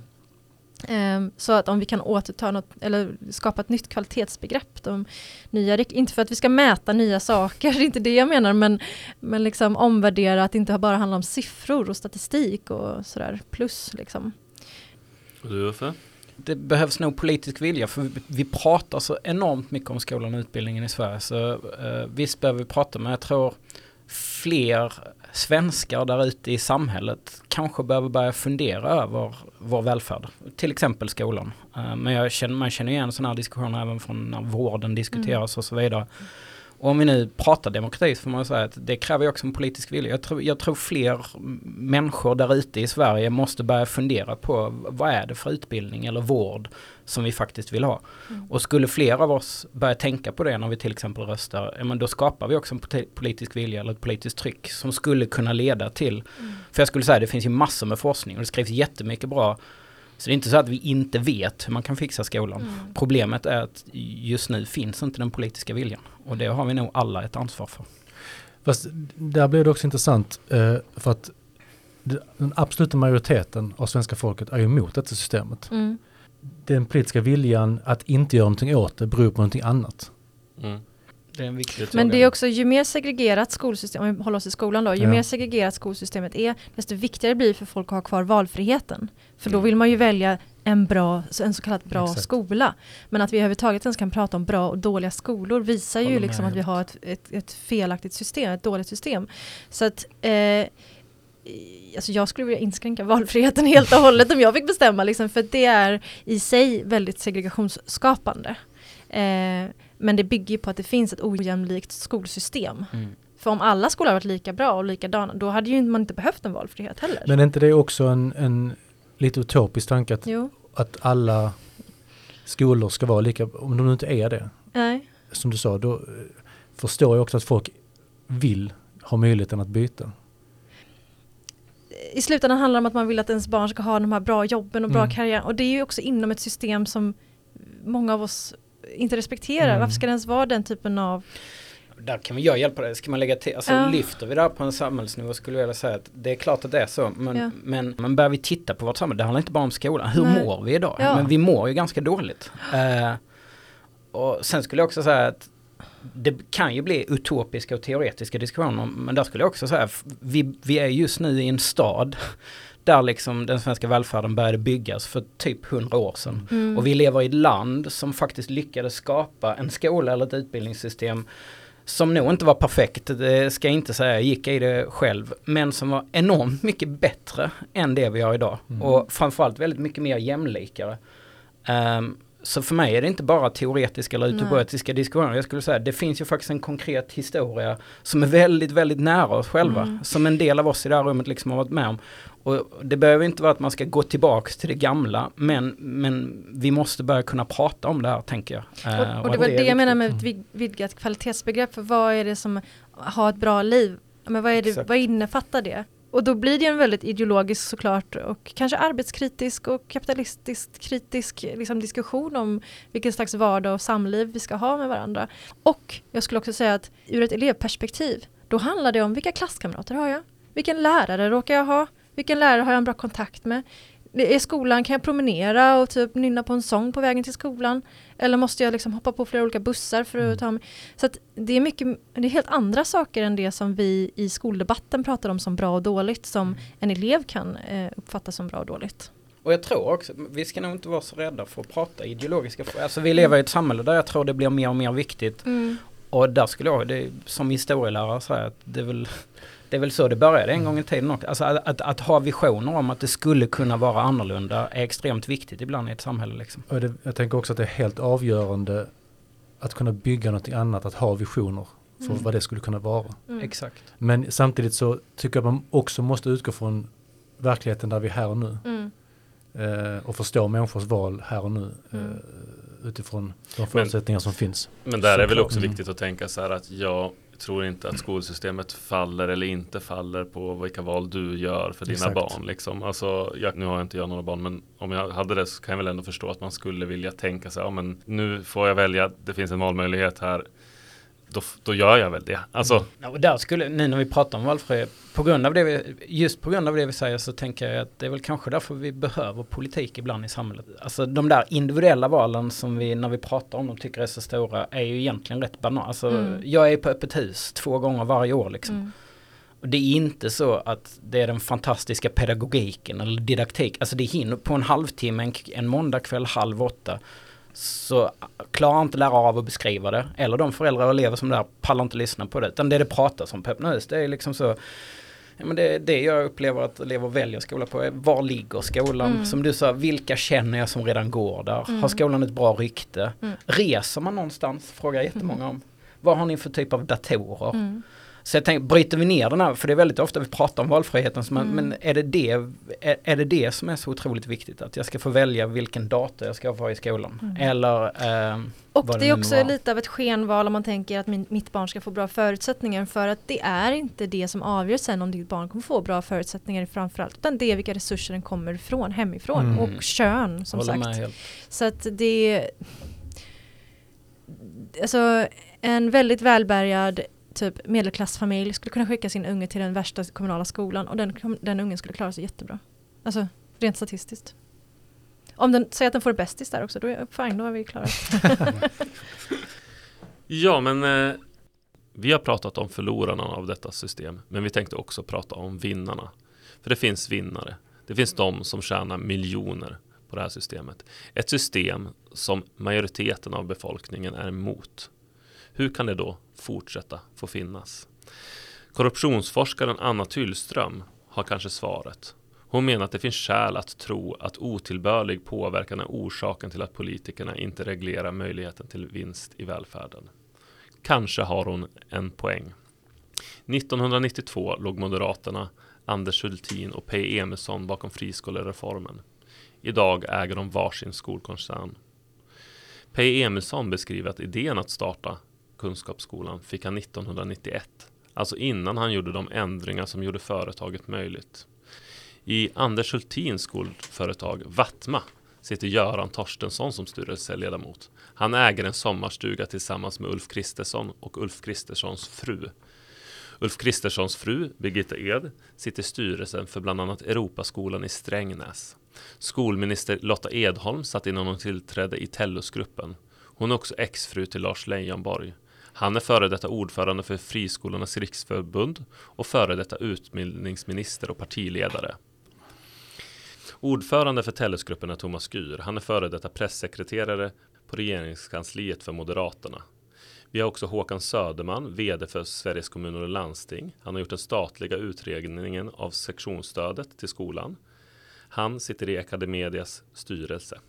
Um, så att om vi kan återta något, eller skapa ett nytt kvalitetsbegrepp, de nya, inte för att vi ska mäta nya saker, det är inte det jag menar, men, men liksom omvärdera att det inte bara handlar om siffror och statistik och sådär, plus liksom. Och du Uffe? Det behövs nog politisk vilja för vi, pratar så enormt mycket om skolan och utbildningen i Sverige. Så eh, visst behöver vi prata men jag tror fler svenskar där ute i samhället kanske behöver börja fundera över vår välfärd. Till exempel skolan. Eh, men jag känner, man känner igen sådana här diskussioner även från när vården diskuteras och så vidare. Och om vi nu pratar demokrati så får man säga att det kräver ju också en politisk vilja. Jag tror, jag tror fler människor där ute i Sverige måste börja fundera på vad är det för utbildning eller vård som vi faktiskt vill ha. Mm. Och skulle fler av oss börja tänka på det när vi till exempel röstar, ja, men då skapar vi också en politisk vilja eller ett politiskt tryck som skulle kunna leda till, för jag skulle säga det finns ju massor med forskning och det skrivs jättemycket bra. Så det är inte så att vi inte vet hur man kan fixa skolan. Mm. Problemet är att just nu finns inte den politiska viljan. Och det har vi nog alla ett ansvar för. Fast där blir det också intressant eh, för att den absoluta majoriteten av svenska folket är emot detta systemet. Mm. Den politiska viljan att inte göra någonting åt det beror på någonting annat. Mm. Det är en viktig Men det är också ju mer segregerat skolsystem, om vi håller oss i skolan då, ju Ja. mer segregerat skolsystemet är, desto viktigare blir det för folk att ha kvar valfriheten. För då vill man ju välja en bra, en så kallad bra Exakt. skola. Men att vi överhuvudtaget ens kan prata om bra och dåliga skolor visar ju liksom att vi har ett, ett, ett felaktigt system, ett dåligt system. Så att eh, Alltså jag skulle vilja inskränka valfriheten helt och hållet om jag fick bestämma, liksom, för det är i sig väldigt segregationsskapande. Eh, men det bygger ju på att det finns ett ojämlikt skolsystem. Mm. För om alla skolor hade varit lika bra och likadana, då hade ju man inte behövt en valfrihet heller. Men är inte det också en, en lite utopisk tanke att, jo, att alla skolor ska vara lika, om de nu inte är det, nej. som du sa, då eh, förstår jag också att folk vill ha möjligheten att byta. i slutändan handlar det om att man vill att ens barn ska ha de här bra jobben och bra Mm. karriär. Och det är ju också inom ett system som många av oss inte respekterar. Mm. Varför ska det ens vara den typen av... Där kan jag hjälpa dig. Ska man lägga till, alltså Ja. lyfter vi det här på en samhällsnivå skulle jag vilja säga att det är klart att det är så. Men, Ja. men, men börjar vi titta på vårt samhälle, det handlar inte bara om skolan. Hur Nej. mår vi idag? Ja. Men vi mår ju ganska dåligt. Eh, och sen skulle jag också säga att det kan ju bli utopiska och teoretiska diskussioner. Men där skulle jag också säga, vi, vi är just nu i en stad där liksom den svenska välfärden började byggas för typ hundra år sedan. Mm. Och vi lever i ett land som faktiskt lyckades skapa en skola eller ett utbildningssystem som nog inte var perfekt, det ska jag inte säga, jag gick i det själv, men som var enormt mycket bättre än det vi har idag. Mm. Och framförallt väldigt mycket mer jämlikare. Ehm, så för mig är det inte bara teoretiska eller utopiska diskussioner. Jag skulle säga det finns ju faktiskt en konkret historia som är väldigt, väldigt nära oss själva. Mm. Som en del av oss i det här rummet liksom har varit med om. Och det behöver inte vara att man ska gå tillbaks till det gamla, men, men vi måste börja kunna prata om det här tänker jag. Eh, Och, och det var det, är jag menar med ett vid- vidgat kvalitetsbegrepp. För vad är det som har ett bra liv? Men vad, är det, vad innefattar det? Och då blir det en väldigt ideologisk såklart och kanske arbetskritisk och kapitalistiskt kritisk liksom, diskussion om vilken slags vardag och samliv vi ska ha med varandra. Och jag skulle också säga att ur ett elevperspektiv, då handlar det om vilka klasskamrater har jag? Vilken lärare råkar jag ha? Vilken lärare har jag en bra kontakt med? I skolan kan jag promenera och typ nynna på en sång på vägen till skolan? Eller måste jag liksom hoppa på flera olika bussar för att Mm. ta mig? Så det är mycket, det är helt andra saker än det som vi i skoldebatten pratar om som bra och dåligt som en elev kan eh, uppfatta som bra och dåligt. Och jag tror också, vi ska nog inte vara så rädda för att prata ideologiska frågor. Alltså vi lever i ett samhälle där jag tror det blir mer och mer viktigt. Och där skulle jag, det, som historielärare säga att det är väl det är väl så det började en gång i tiden också. Alltså att, att, att ha visioner om att det skulle kunna vara annorlunda är extremt viktigt ibland i ett samhälle liksom. Och det, jag tänker också att det är helt avgörande att kunna bygga någonting annat, att ha visioner för Mm. vad det skulle kunna vara. Mm. Exakt. Men samtidigt så tycker jag att man också måste utgå från verkligheten där vi är här och nu. Mm. Eh, och förstå människors val här och nu. Mm. Eh, utifrån de förutsättningar som finns. Men där är väl också Mm. viktigt att tänka så här att jag tror inte att skolsystemet faller eller inte faller på vilka val du gör för dina Exakt. barn. Liksom. Alltså, jag, nu har jag inte jag några barn men om jag hade det så kan jag väl ändå förstå att man skulle vilja tänka sig, ja men nu får jag välja, det finns en valmöjlighet här. Då, då gör jag väl det. Alltså, Ja, och där skulle, nu när vi pratar om valfrihet, på grund av det vi, just på grund av det vi säger så tänker jag att det är väl kanske därför vi behöver politik ibland i samhället. Alltså de där individuella valen som vi när vi pratar om dem tycker är så stora är ju egentligen rätt banala. Alltså Mm. jag är på öppet hus två gånger varje år liksom. Mm. Och det är inte så att det är den fantastiska pedagogiken eller didaktik. Alltså det hinner på en halvtimme, en, en måndagkväll halv åtta. Så klarar inte lärare av att beskriva det. Eller de föräldrar och elever som där pallar inte lyssna på det. Utan det det pratas om på öppna hus, det är liksom så. Ja, men det, det jag upplever att elever väljer skola på är var ligger skolan? Mm. Som du sa, vilka känner jag som redan går där? Mm. Har skolan ett bra rykte? Mm. Reser man någonstans? Frågar jättemånga om. Vad har ni för typ av datorer? Så jag tänker, bryter vi ner den här, för det är väldigt ofta vi pratar om valfriheten, man, Mm. men är det det, är, är det det som är så otroligt viktigt? Att jag ska få välja vilken dator jag ska ha i skolan? Mm. Eller ehm, Och vad det är också var. lite av ett skenval om man tänker att min, mitt barn ska få bra förutsättningar för att det är inte det som avgör sen om ditt barn kommer få bra förutsättningar framförallt utan det är vilka resurser den kommer ifrån hemifrån Mm. och kön som håller sagt. Så att det Alltså en väldigt välbärgad typ medelklassfamilj skulle kunna skicka sin unge till den värsta kommunala skolan och den, den ungen skulle klara sig jättebra. Alltså rent statistiskt. Om den säger att den får bästis där också, då är fine, då är vi klara. ja men eh, vi har pratat om förlorarna av detta system. Men vi tänkte också prata om vinnarna. För det finns vinnare. Det finns de som tjänar miljoner på det här systemet. Ett system som majoriteten av befolkningen är emot. Hur kan det då fortsätta få finnas? Korruptionsforskaren Anna Tyllström har kanske svaret. Hon menar att det finns skäl att tro att otillbörlig påverkan är orsaken till att politikerna inte reglerar möjligheten till vinst i välfärden. Kanske har hon en poäng. 1992 låg Moderaterna, Anders Hultin och P. Emilsson bakom friskolereformen. Idag äger de varsin skolkoncern. P. Emilsson beskriver att idén att starta Kunskapsskolan fick han 1991, alltså innan han gjorde de ändringar som gjorde företaget möjligt. I Anders Hultins skolföretag Vatma sitter Göran Torstensson som styrelseledamot. Han äger en sommarstuga tillsammans med Ulf Kristersson och Ulf Kristerssons fru. Ulf Kristerssons fru, Birgitta Ed, sitter i styrelsen för bland annat Europaskolan i Strängnäs. Skolminister Lotta Edholm satt innan hon tillträdde i Tellusgruppen. Hon är också exfru till Lars Leijonborg. Han är före detta ordförande för Friskolornas riksförbund och före detta utbildningsminister och partiledare. Ordförande för Tellusgruppen är Thomas Gyr. Han är före detta pressekreterare på regeringskansliet för Moderaterna. Vi har också Håkan Söderman, VD för Sveriges kommuner och landsting. Han har gjort den statliga utredningen av sektionsstödet till skolan. Han sitter i Academedias styrelse.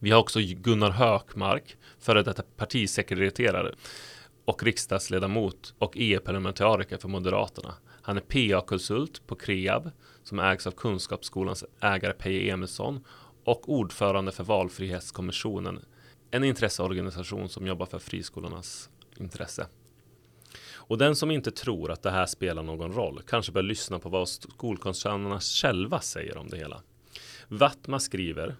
Vi har också Gunnar Hökmark, före detta partisekreterare och riksdagsledamot och EU-parlamentariker för Moderaterna. Han är PA-konsult på Kreab som ägs av Kunskapsskolans ägare Peje Emilsson och ordförande för Valfrihetskommissionen, en intresseorganisation som jobbar för friskolornas intresse. Och den som inte tror att det här spelar någon roll kanske bör lyssna på vad skolkoncernerna själva säger om det hela. Vatma skriver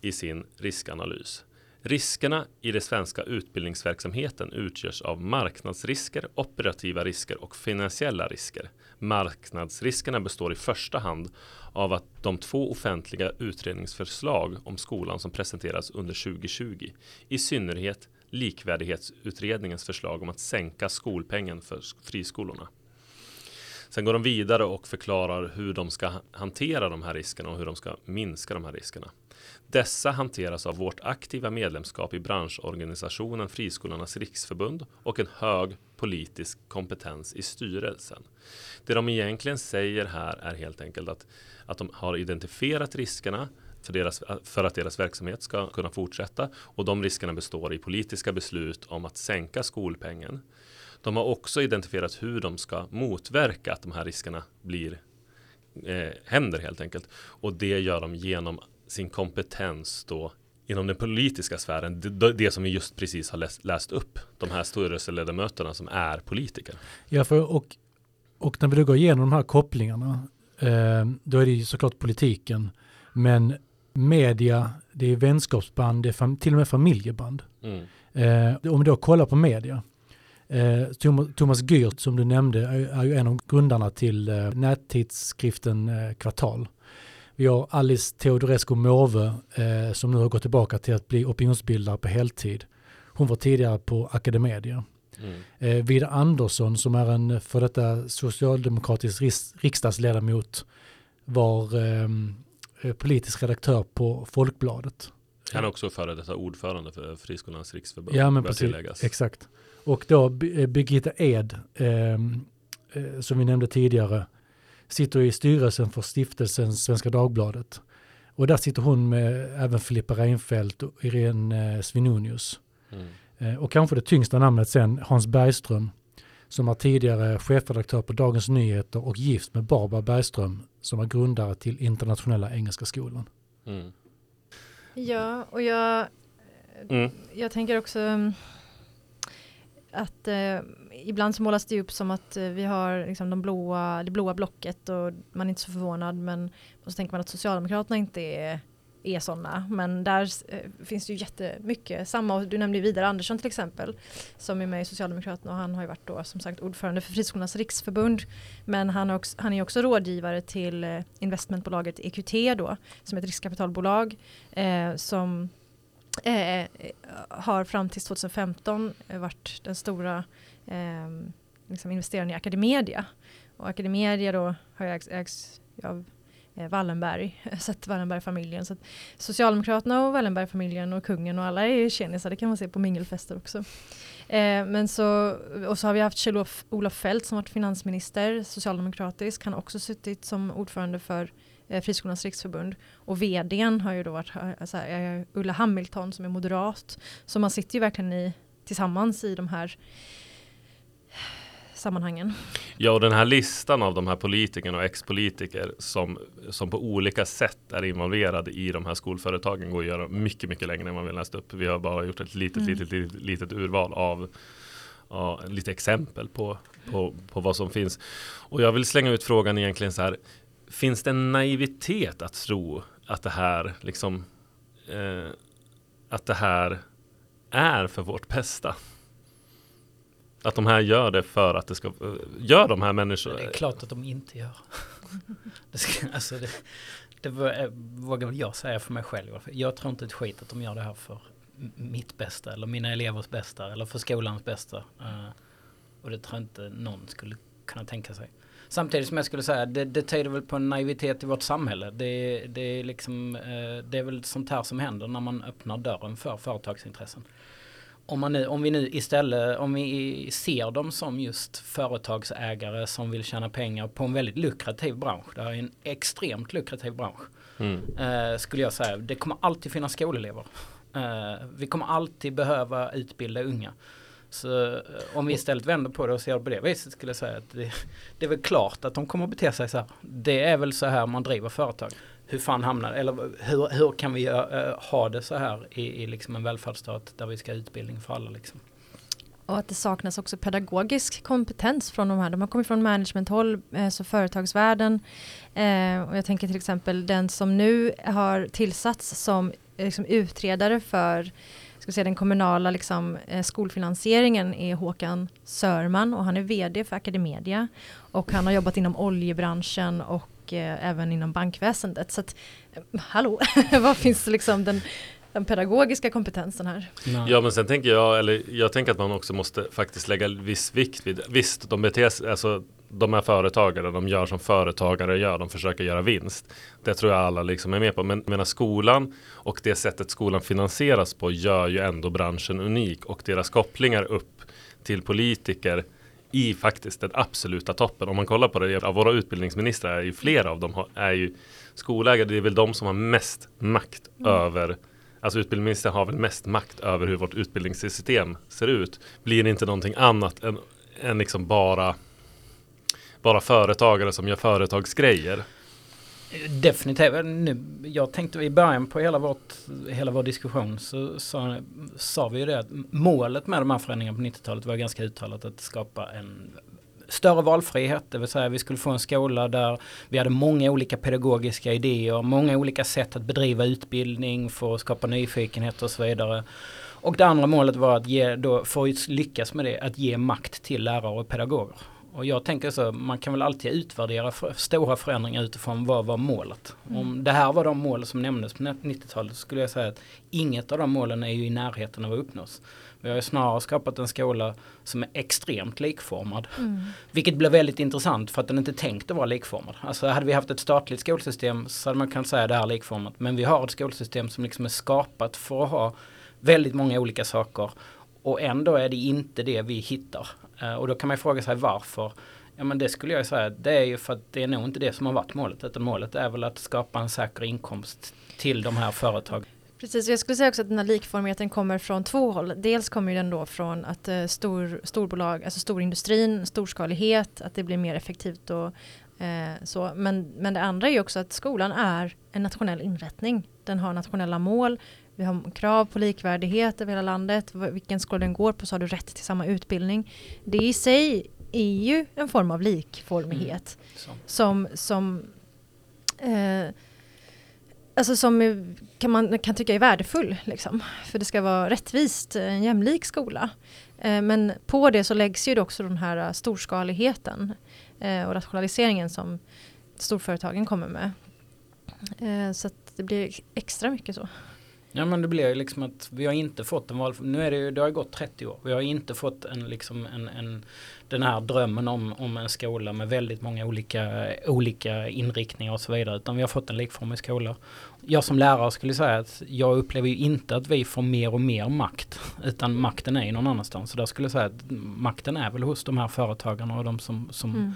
i sin riskanalys. Riskerna i den svenska utbildningsverksamheten utgörs av marknadsrisker, operativa risker och finansiella risker. Marknadsriskerna består i första hand av att de två offentliga utredningsförslag om skolan som presenteras under 2020, i synnerhet likvärdighetsutredningens förslag om att sänka skolpengen för friskolorna. Sen går de vidare och förklarar hur de ska hantera de här riskerna och hur de ska minska de här riskerna. Dessa hanteras av vårt aktiva medlemskap i branschorganisationen Friskolornas riksförbund och en hög politisk kompetens i styrelsen. Det de egentligen säger här är helt enkelt att, att de har identifierat riskerna för, deras, för att deras verksamhet ska kunna fortsätta och de riskerna består i politiska beslut om att sänka skolpengen. De har också identifierat hur de ska motverka att de här riskerna blir eh, händer helt enkelt. Och det gör de genom sin kompetens då inom den politiska sfären, det, det som vi just precis har läst, läst upp, de här styrelseledamöterna som är politiker. Ja, för och, och när vi då går igenom de här kopplingarna, eh, då är det ju såklart politiken, men media, det är vänskapsband, det är fam, till och med familjeband. Mm. Eh, om vi då kollar på media, eh, Thomas Gyrt som du nämnde är, är, ju en av grundarna till eh, nättidskriften eh, Kvartal. Vi har Alice Teodorescu Måwe eh, som nu har gått tillbaka till att bli opinionsbildare på heltid. Hon var tidigare på Academedia. Mm. Eh, Vidar Andersson som är en för detta socialdemokratisk riksdagsledamot var ehm, eh, politisk redaktör på Folkbladet. Han är också före detta ordförande för Friskolornas riksförbund. Ja, men precis. Exakt. Och då eh, Birgitta Ed, ehm, eh, som vi nämnde tidigare, sitter i styrelsen för stiftelsen Svenska Dagbladet. Och där sitter hon med även Filippa Reinfeldt och Irene eh, Svinonius. Mm. Eh, och kanske det tyngsta namnet sen, Hans Bergström, som var tidigare chefredaktör på Dagens Nyheter och gift med Barbara Bergström, som var grundare till Internationella Engelska Skolan. Mm. Ja, och jag, mm. jag tänker också mm, att eh, ibland så målas det upp som att eh, vi har liksom de blåa, det blåa blocket och man är inte så förvånad men så tänker man att Socialdemokraterna inte är, är sådana. Men där eh, finns det ju jättemycket. Samma, och du nämnde Vidar Andersson till exempel som är med i Socialdemokraterna och han har ju varit då som sagt ordförande för Friskolornas riksförbund. Men han, också, han är också rådgivare till eh, investmentbolaget EQT då som är ett riskkapitalbolag eh, som eh, har fram till 2015 eh, varit den stora eh, liksom investeraren i Academedia. Och Academedia då har ägts, ägs av eh, Wallenberg, så att Wallenbergfamiljen. Så Socialdemokraterna och Wallenbergfamiljen och kungen och alla är kändisar, det kan man se på mingelfester också. Eh, men så, och så har vi haft Kjell-Olof Feldt som varit finansminister, socialdemokratisk. Han har också suttit som ordförande för eh, Friskolornas riksförbund. Och vdn har ju då varit eh, Ulla Hamilton som är moderat. Så man sitter ju verkligen i, tillsammans i de här sammanhangen. Ja, och den här listan av de här politikerna och ex-politiker som, som på olika sätt är involverade i de här skolföretagen går att göra mycket, mycket längre än vad vi läst upp. Vi har bara gjort ett litet, mm. litet, litet, litet urval av ja, lite exempel på, på, på vad som finns. Och jag vill slänga ut frågan egentligen så här finns det en naivitet att tro att det här liksom eh, att det här är för vårt bästa? Att de här gör det för att det ska, gör de här människorna? Det är klart att de inte gör. det, ska, alltså det, det eh, vågar väl jag säga för mig själv. Jag tror inte ett skit att de gör det här för mitt bästa eller mina elevers bästa eller för skolans bästa. Uh, och det tror jag inte någon skulle kunna tänka sig. Samtidigt som jag skulle säga, det, det tyder väl på en naivitet i vårt samhälle. Det, det, är liksom, uh, det är väl sånt här som händer när man öppnar dörren för företagsintressen om, man nu, om vi nu istället, om vi ser dem som just företagsägare som vill tjäna pengar på en väldigt lukrativ bransch. Det här är en extremt lukrativ bransch. Mm. Eh, skulle jag säga. Det kommer alltid finnas skolelever. Eh, vi kommer alltid behöva utbilda unga. Så eh, om vi istället vänder på det och ser det på det viset skulle jag säga att det, det är väl klart att de kommer att bete sig så här. Det är väl så här man driver företag hur fan hamnar eller hur, hur kan vi uh, ha det så här i, i liksom en välfärdsstat där vi ska ha utbildning för alla liksom. Och att det saknas också pedagogisk kompetens från de här. De har kommit från managementhåll, eh, så företagsvärlden. Eh, och jag tänker till exempel den som nu har tillsatts som eh, liksom, utredare för ska säga, den kommunala liksom, eh, skolfinansieringen är Håkan Sörman och han är VD för Academedia. Och han har jobbat inom oljebranschen och eh, även inom bankväsendet. Så att, eh, hallå, vad finns liksom den, den pedagogiska kompetensen här? Ja men sen tänker jag, eller jag tänker att man också måste faktiskt lägga viss vikt vid, visst de beter sig, alltså de är företagare, de gör som företagare gör, de försöker göra vinst. Det tror jag alla liksom är med på. Men menar skolan och det sättet skolan finansieras på gör ju ändå branschen unik och deras kopplingar upp till politiker i faktiskt den absoluta toppen. Om man kollar på det, av våra utbildningsministrar är ju flera av dem är ju skolägare. Det är väl de som har mest makt mm. över Alltså utbildningsministern har väl mest makt över hur vårt utbildningssystem ser ut. Blir det inte någonting annat än, än liksom bara, bara företagare som gör företagsgrejer? Definitivt. Nu, jag tänkte i början på hela, vårt, hela vår diskussion så sa, sa vi ju det att målet med de här förändringarna på 90-talet var ganska uttalat att skapa en större valfrihet, det vill säga vi skulle få en skola där vi hade många olika pedagogiska idéer, många olika sätt att bedriva utbildning för att skapa nyfikenhet och så vidare. Och det andra målet var att ge, då, för att lyckas med det, att ge makt till lärare och pedagoger. Och jag tänker så, man kan väl alltid utvärdera för, stora förändringar utifrån vad var målet. Mm. Om det här var de mål som nämndes på 90-talet skulle jag säga att inget av de målen är ju i närheten av att uppnås. Vi har ju snarare skapat en skola som är extremt likformad. Mm. Vilket blir väldigt intressant för att den inte är tänkt att vara likformad. Alltså hade vi haft ett statligt skolsystem så hade man kunnat säga det här är likformat. Men vi har ett skolsystem som liksom är skapat för att ha väldigt många olika saker. Och ändå är det inte det vi hittar. Eh, och då kan man ju fråga sig varför. Ja men det skulle jag säga, det är ju för att det är nog inte det som har varit målet. Utan målet är väl att skapa en säker inkomst till de här företagen. Precis, jag skulle säga också att den här likformigheten kommer från två håll. Dels kommer den då från att eh, stor, storbolag, alltså storindustrin, storskalighet, att det blir mer effektivt och eh, så. Men, men det andra är ju också att skolan är en nationell inrättning. Den har nationella mål. Vi har krav på likvärdighet över hela landet. Vilken skola den går på så har du rätt till samma utbildning. Det i sig är ju en form av likformighet. Mm. Som, som eh, alltså som kan man kan tycka är värdefull. Liksom. För det ska vara rättvist, en jämlik skola. Eh, men på det så läggs ju också den här eh, storskaligheten eh, och rationaliseringen som storföretagen kommer med. Så att det blir extra mycket så. Ja men det blir ju liksom att vi har inte fått en val. Nu är det ju, det har gått 30 år. Vi har inte fått en liksom en, en den här drömmen om, om en skola med väldigt många olika, olika inriktningar och så vidare. Utan vi har fått en likformig skola. Jag som lärare skulle säga att jag upplever ju inte att vi får mer och mer makt. Utan makten är ju någon annanstans. Så där skulle jag säga att makten är väl hos de här företagarna och de som, som, mm.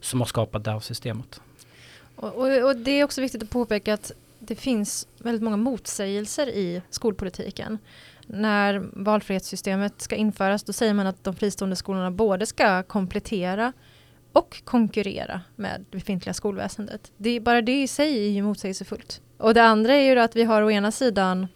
som har skapat det här systemet. Och, och, och det är också viktigt att påpeka att det finns väldigt många motsägelser i skolpolitiken. När valfrihetssystemet ska införas då säger man att de fristående skolorna både ska komplettera och konkurrera med det befintliga skolväsendet. Det bara det i sig är ju motsägelsefullt. Och det andra är ju att vi har å ena sidan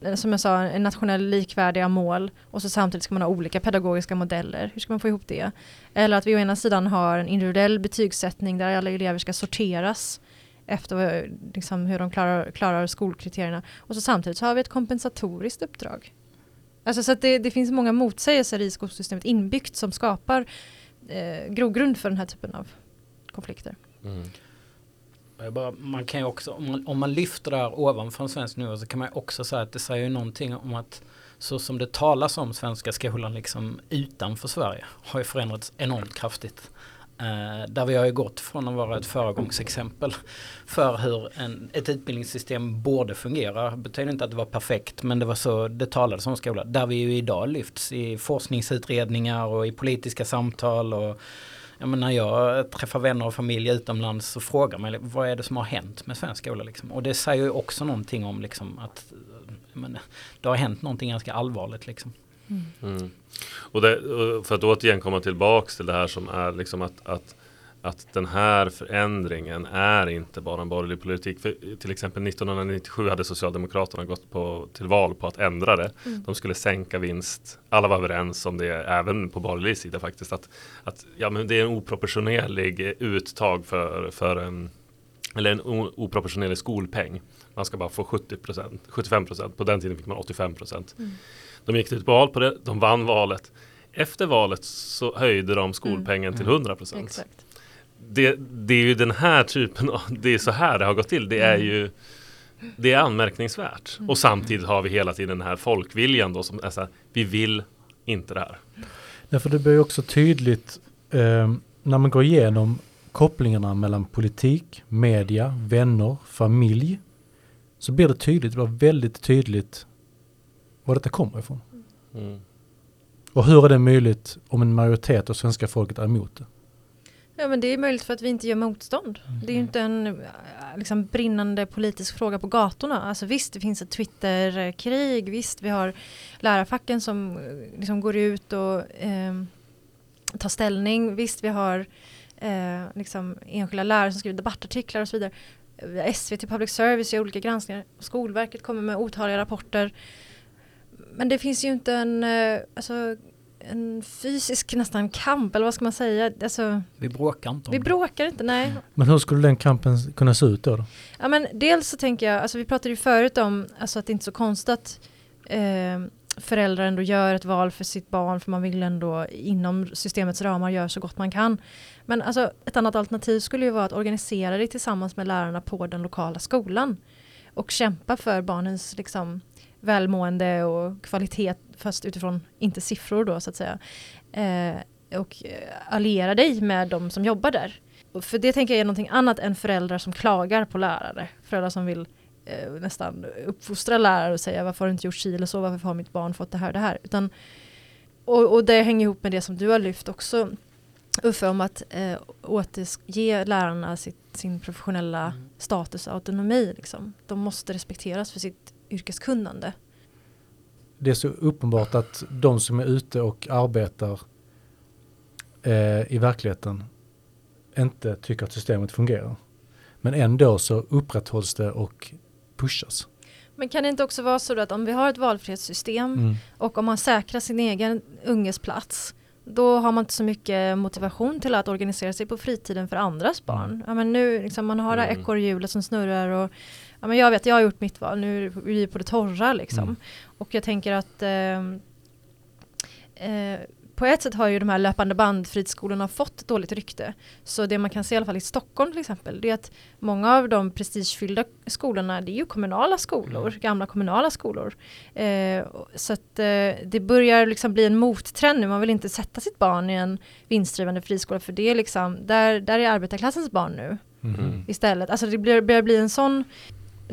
eh, eh, som jag sa, en nationell likvärdiga mål och så samtidigt ska man ha olika pedagogiska modeller. Hur ska man få ihop det? Eller att vi å ena sidan har en individuell betygssättning där alla elever ska sorteras efter liksom, hur de klarar, klarar skolkriterierna. Och så samtidigt så har vi ett kompensatoriskt uppdrag. Alltså så att det, det finns många motsägelser i skolsystemet inbyggt som skapar eh, grogrund för den här typen av konflikter. Mm. Bara, man kan också, om man, om man lyfter det här ovanför en svensk nivå så kan man också säga att det säger någonting om att så som det talas om svenska skolan liksom utanför Sverige har ju förändrats enormt kraftigt. Eh, där vi har ju gått från att vara ett föregångsexempel för hur en, ett utbildningssystem borde fungera. Det betyder inte att det var perfekt men det var så det talades om skolan. Där vi ju idag lyfts i forskningsutredningar och i politiska samtal och jag menar, när jag träffar vänner och familj utomlands så frågar man liksom, vad är det som har hänt med svensk skola. Liksom? Och det säger ju också någonting om liksom, att men, det har hänt någonting ganska allvarligt. Liksom. Mm. Och det, för att återigen komma tillbaks till det här som är liksom att, att att den här förändringen är inte bara en borgerlig politik. För till exempel 1997 hade Socialdemokraterna gått på, till val på att ändra det. Mm. De skulle sänka vinst. Alla var överens om det, även på borgerlig sida faktiskt. Att, att ja, men det är en oproportionerlig uttag för, för en eller en oproportionerlig skolpeng. Man ska bara få 70 75% På den tiden fick man 85 Mm. De gick till val på det, de vann valet. Efter valet så höjde de skolpengen mm. till 100 Exakt det, det är ju den här typen av, det är så här det har gått till. Det är mm. ju det är anmärkningsvärt. Mm. Och samtidigt har vi hela tiden den här folkviljan då som är så här, vi vill inte det här. Därför det blir också tydligt eh, när man går igenom kopplingarna mellan politik, media, vänner, familj. Så blir det tydligt, det blir väldigt tydligt var detta kommer ifrån. Mm. Och hur är det möjligt om en majoritet av svenska folket är emot det? Ja men det är möjligt för att vi inte gör motstånd. Mm. Det är ju inte en äh, liksom, brinnande politisk fråga på gatorna. Alltså visst, det finns ett Twitterkrig. Visst, vi har lärarfacken som äh, liksom, går ut och eh, tar ställning. Visst, vi har eh, liksom, enskilda lärare som skriver debattartiklar och så vidare. SVT Public Service gör olika granskningar. Skolverket kommer med otaliga rapporter. Men det finns ju inte en, eh, alltså, en fysisk nästan kamp, eller vad ska man säga? Alltså, vi bråkar inte om Vi det. bråkar inte, nej. Men hur skulle den kampen kunna se ut då? då? Ja men dels så tänker jag, alltså vi pratade ju förut om alltså att det inte är så konstigt att eh, föräldrar ändå gör ett val för sitt barn, för man vill ändå inom systemets ramar göra så gott man kan. Men alltså ett annat alternativ skulle ju vara att organisera det tillsammans med lärarna på den lokala skolan och kämpa för barnens liksom, välmående och kvalitet fast utifrån, inte siffror då så att säga. Eh, och eh, alliera dig med de som jobbar där. Och för det tänker jag är någonting annat än föräldrar som klagar på lärare. Föräldrar som vill eh, nästan uppfostra lärare och säga varför har du inte gjort si eller så, varför har mitt barn fått det här och det här. Utan, och, och det hänger ihop med det som du har lyft också Uffe om att eh, återge lärarna sitt, sin professionella mm. status och autonomi. Liksom. De måste respekteras för sitt yrkeskunnande det är så uppenbart att de som är ute och arbetar eh, i verkligheten inte tycker att systemet fungerar. Men ändå så upprätthålls det och pushas. Men kan det inte också vara så att om vi har ett valfrihetssystem mm. och om man säkrar sin egen unges plats då har man inte så mycket motivation till att organisera sig på fritiden för andras barn. Mm. Ja, men nu liksom, man har det här mm. ekorrhjulet som snurrar och ja, men jag vet, jag har gjort mitt val, nu är vi på det torra liksom. Mm. Och jag tänker att eh, eh, på ett sätt har ju de här löpande band fritidskolorna fått dåligt rykte. Så det man kan se i alla fall i Stockholm till exempel, det är att många av de prestigefyllda skolorna, det är ju kommunala skolor, mm. gamla kommunala skolor. Eh, så att eh, det börjar liksom bli en mottrend nu, man vill inte sätta sitt barn i en vinstdrivande friskola, för det är liksom, där, där är arbetarklassens barn nu. Mm. Istället, alltså det börjar bli en sån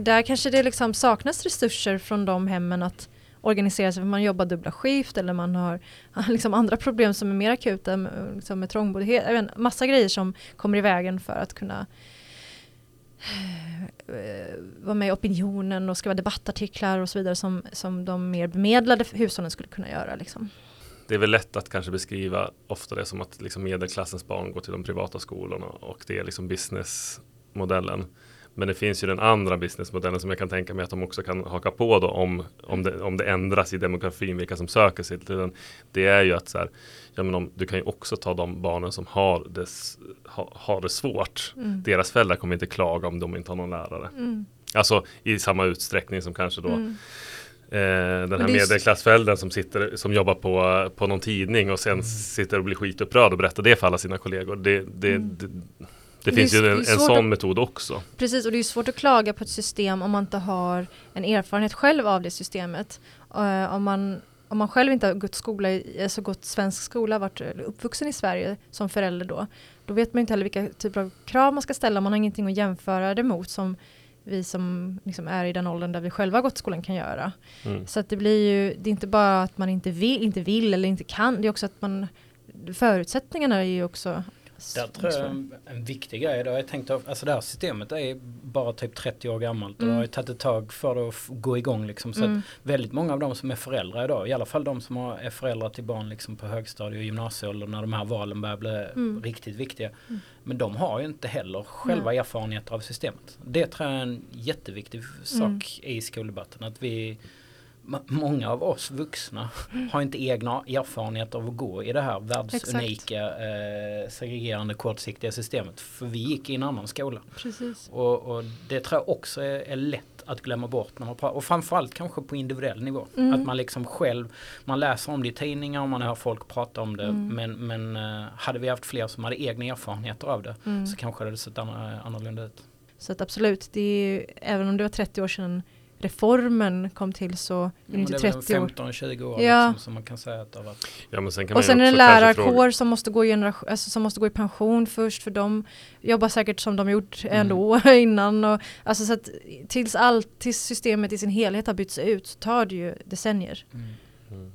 där kanske det liksom saknas resurser från de hemmen att organisera sig för man jobbar dubbla skift eller man har liksom andra problem som är mer akuta liksom med trångboddhet. Massa grejer som kommer i vägen för att kunna eh, vara med i opinionen och skriva debattartiklar och så vidare som, som de mer bemedlade hushållen skulle kunna göra. Liksom. Det är väl lätt att kanske beskriva ofta det som att liksom medelklassens barn går till de privata skolorna och det är liksom businessmodellen. Men det finns ju den andra businessmodellen som jag kan tänka mig att de också kan haka på då om, om, det, om det ändras i demografin vilka som söker sig till den. Det är ju att så här, ja, men om, du kan ju också ta de barnen som har det, ha, har det svårt. Mm. Deras föräldrar kommer inte klaga om de inte har någon lärare. Mm. Alltså i samma utsträckning som kanske då Mm. Eh, den här medelklassföräldern som, sitter, som jobbar på, på någon tidning och sen sitter och blir skitupprörd och berättar det för alla sina kollegor. Det, det, Mm. det, det det finns är- ju det är en, en svårt sån att- metod också. Precis, och det är svårt att klaga på ett system om man inte har en erfarenhet själv av det systemet. Eh, om, man, om man själv inte har gått, skola, alltså gått svensk skola, varit uppvuxen i Sverige som förälder då, då vet man inte heller vilka typer av krav man ska ställa, man har ingenting att jämföra det mot som vi som liksom är i den åldern där vi själva har gått skolan kan göra. Mm. Så att det blir ju, det är inte bara att man inte vill, inte vill eller inte kan, det är också att man, förutsättningarna är ju också Där tror jag en, en viktig grej, har jag tänkt, av- alltså det här systemet är bara typ 30 år gammalt och Mm. det har ju tagit ett tag för det att gå igång liksom. Så att Mm. väldigt många av de som är föräldrar idag, i alla fall de som är föräldrar till barn liksom på högstadie och gymnasieålder när de här valen börjar bli Mm. riktigt viktiga. Mm. Men de har ju inte heller själva erfarenheter av systemet. Det tror jag är en jätteviktig sak Mm. i skoldebatten. Att vi, många av oss vuxna har inte egna erfarenheter av att gå i det här världsunika eh, segregerande kortsiktiga systemet. För vi gick i en annan skola. Och, och det tror jag också är, är lätt att glömma bort när man pratar. Och framförallt kanske på individuell nivå. Mm. Att man liksom själv, man läser om det i tidningar och man hör folk prata om det. Mm. Men, men eh, hade vi haft fler som hade egna erfarenheter av det Mm. så kanske det hade sett annorlunda ut. Så att absolut, det är ju, även om det var 30 år sedan reformen kom till så Men inte det är 30 år. 15-20 år Ja. liksom, som man kan säga att det har varit. Ja, men sen kan Och man sen är det en lärarkår som måste, gå i alltså som måste gå i pension först för de jobbar säkert som de gjort Mm. ändå innan. Och, alltså så att tills, allt, tills systemet i sin helhet har bytts ut så tar det ju decennier. Mm.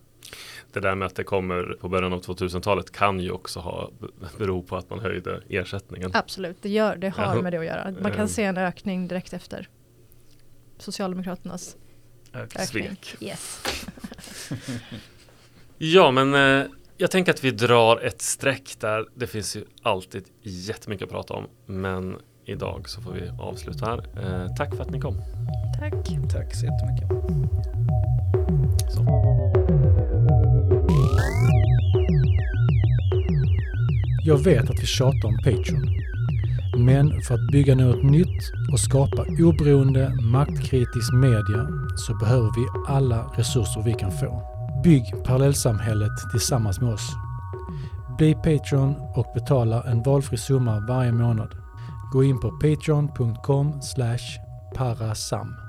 Det där med att det kommer på början av 2000-talet kan ju också ha bero på att man höjde ersättningen. Absolut, det, gör, det har Ja. med det att göra. Man Mm. kan se en ökning direkt efter Socialdemokraternas ökning. Svek. Yes. Ja, men eh, jag tänker att vi drar ett streck där. Det finns ju alltid jättemycket att prata om. Men idag så får vi avsluta här. Eh, tack för att ni kom. Tack. Tack så jättemycket. Jag vet att vi tjatar om Patreon. Men för att bygga något nytt och skapa oberoende, maktkritisk media så behöver vi alla resurser vi kan få. Bygg parallellsamhället tillsammans med oss. Bli Patreon och betala en valfri summa varje månad. Gå in på patreon.com parasam.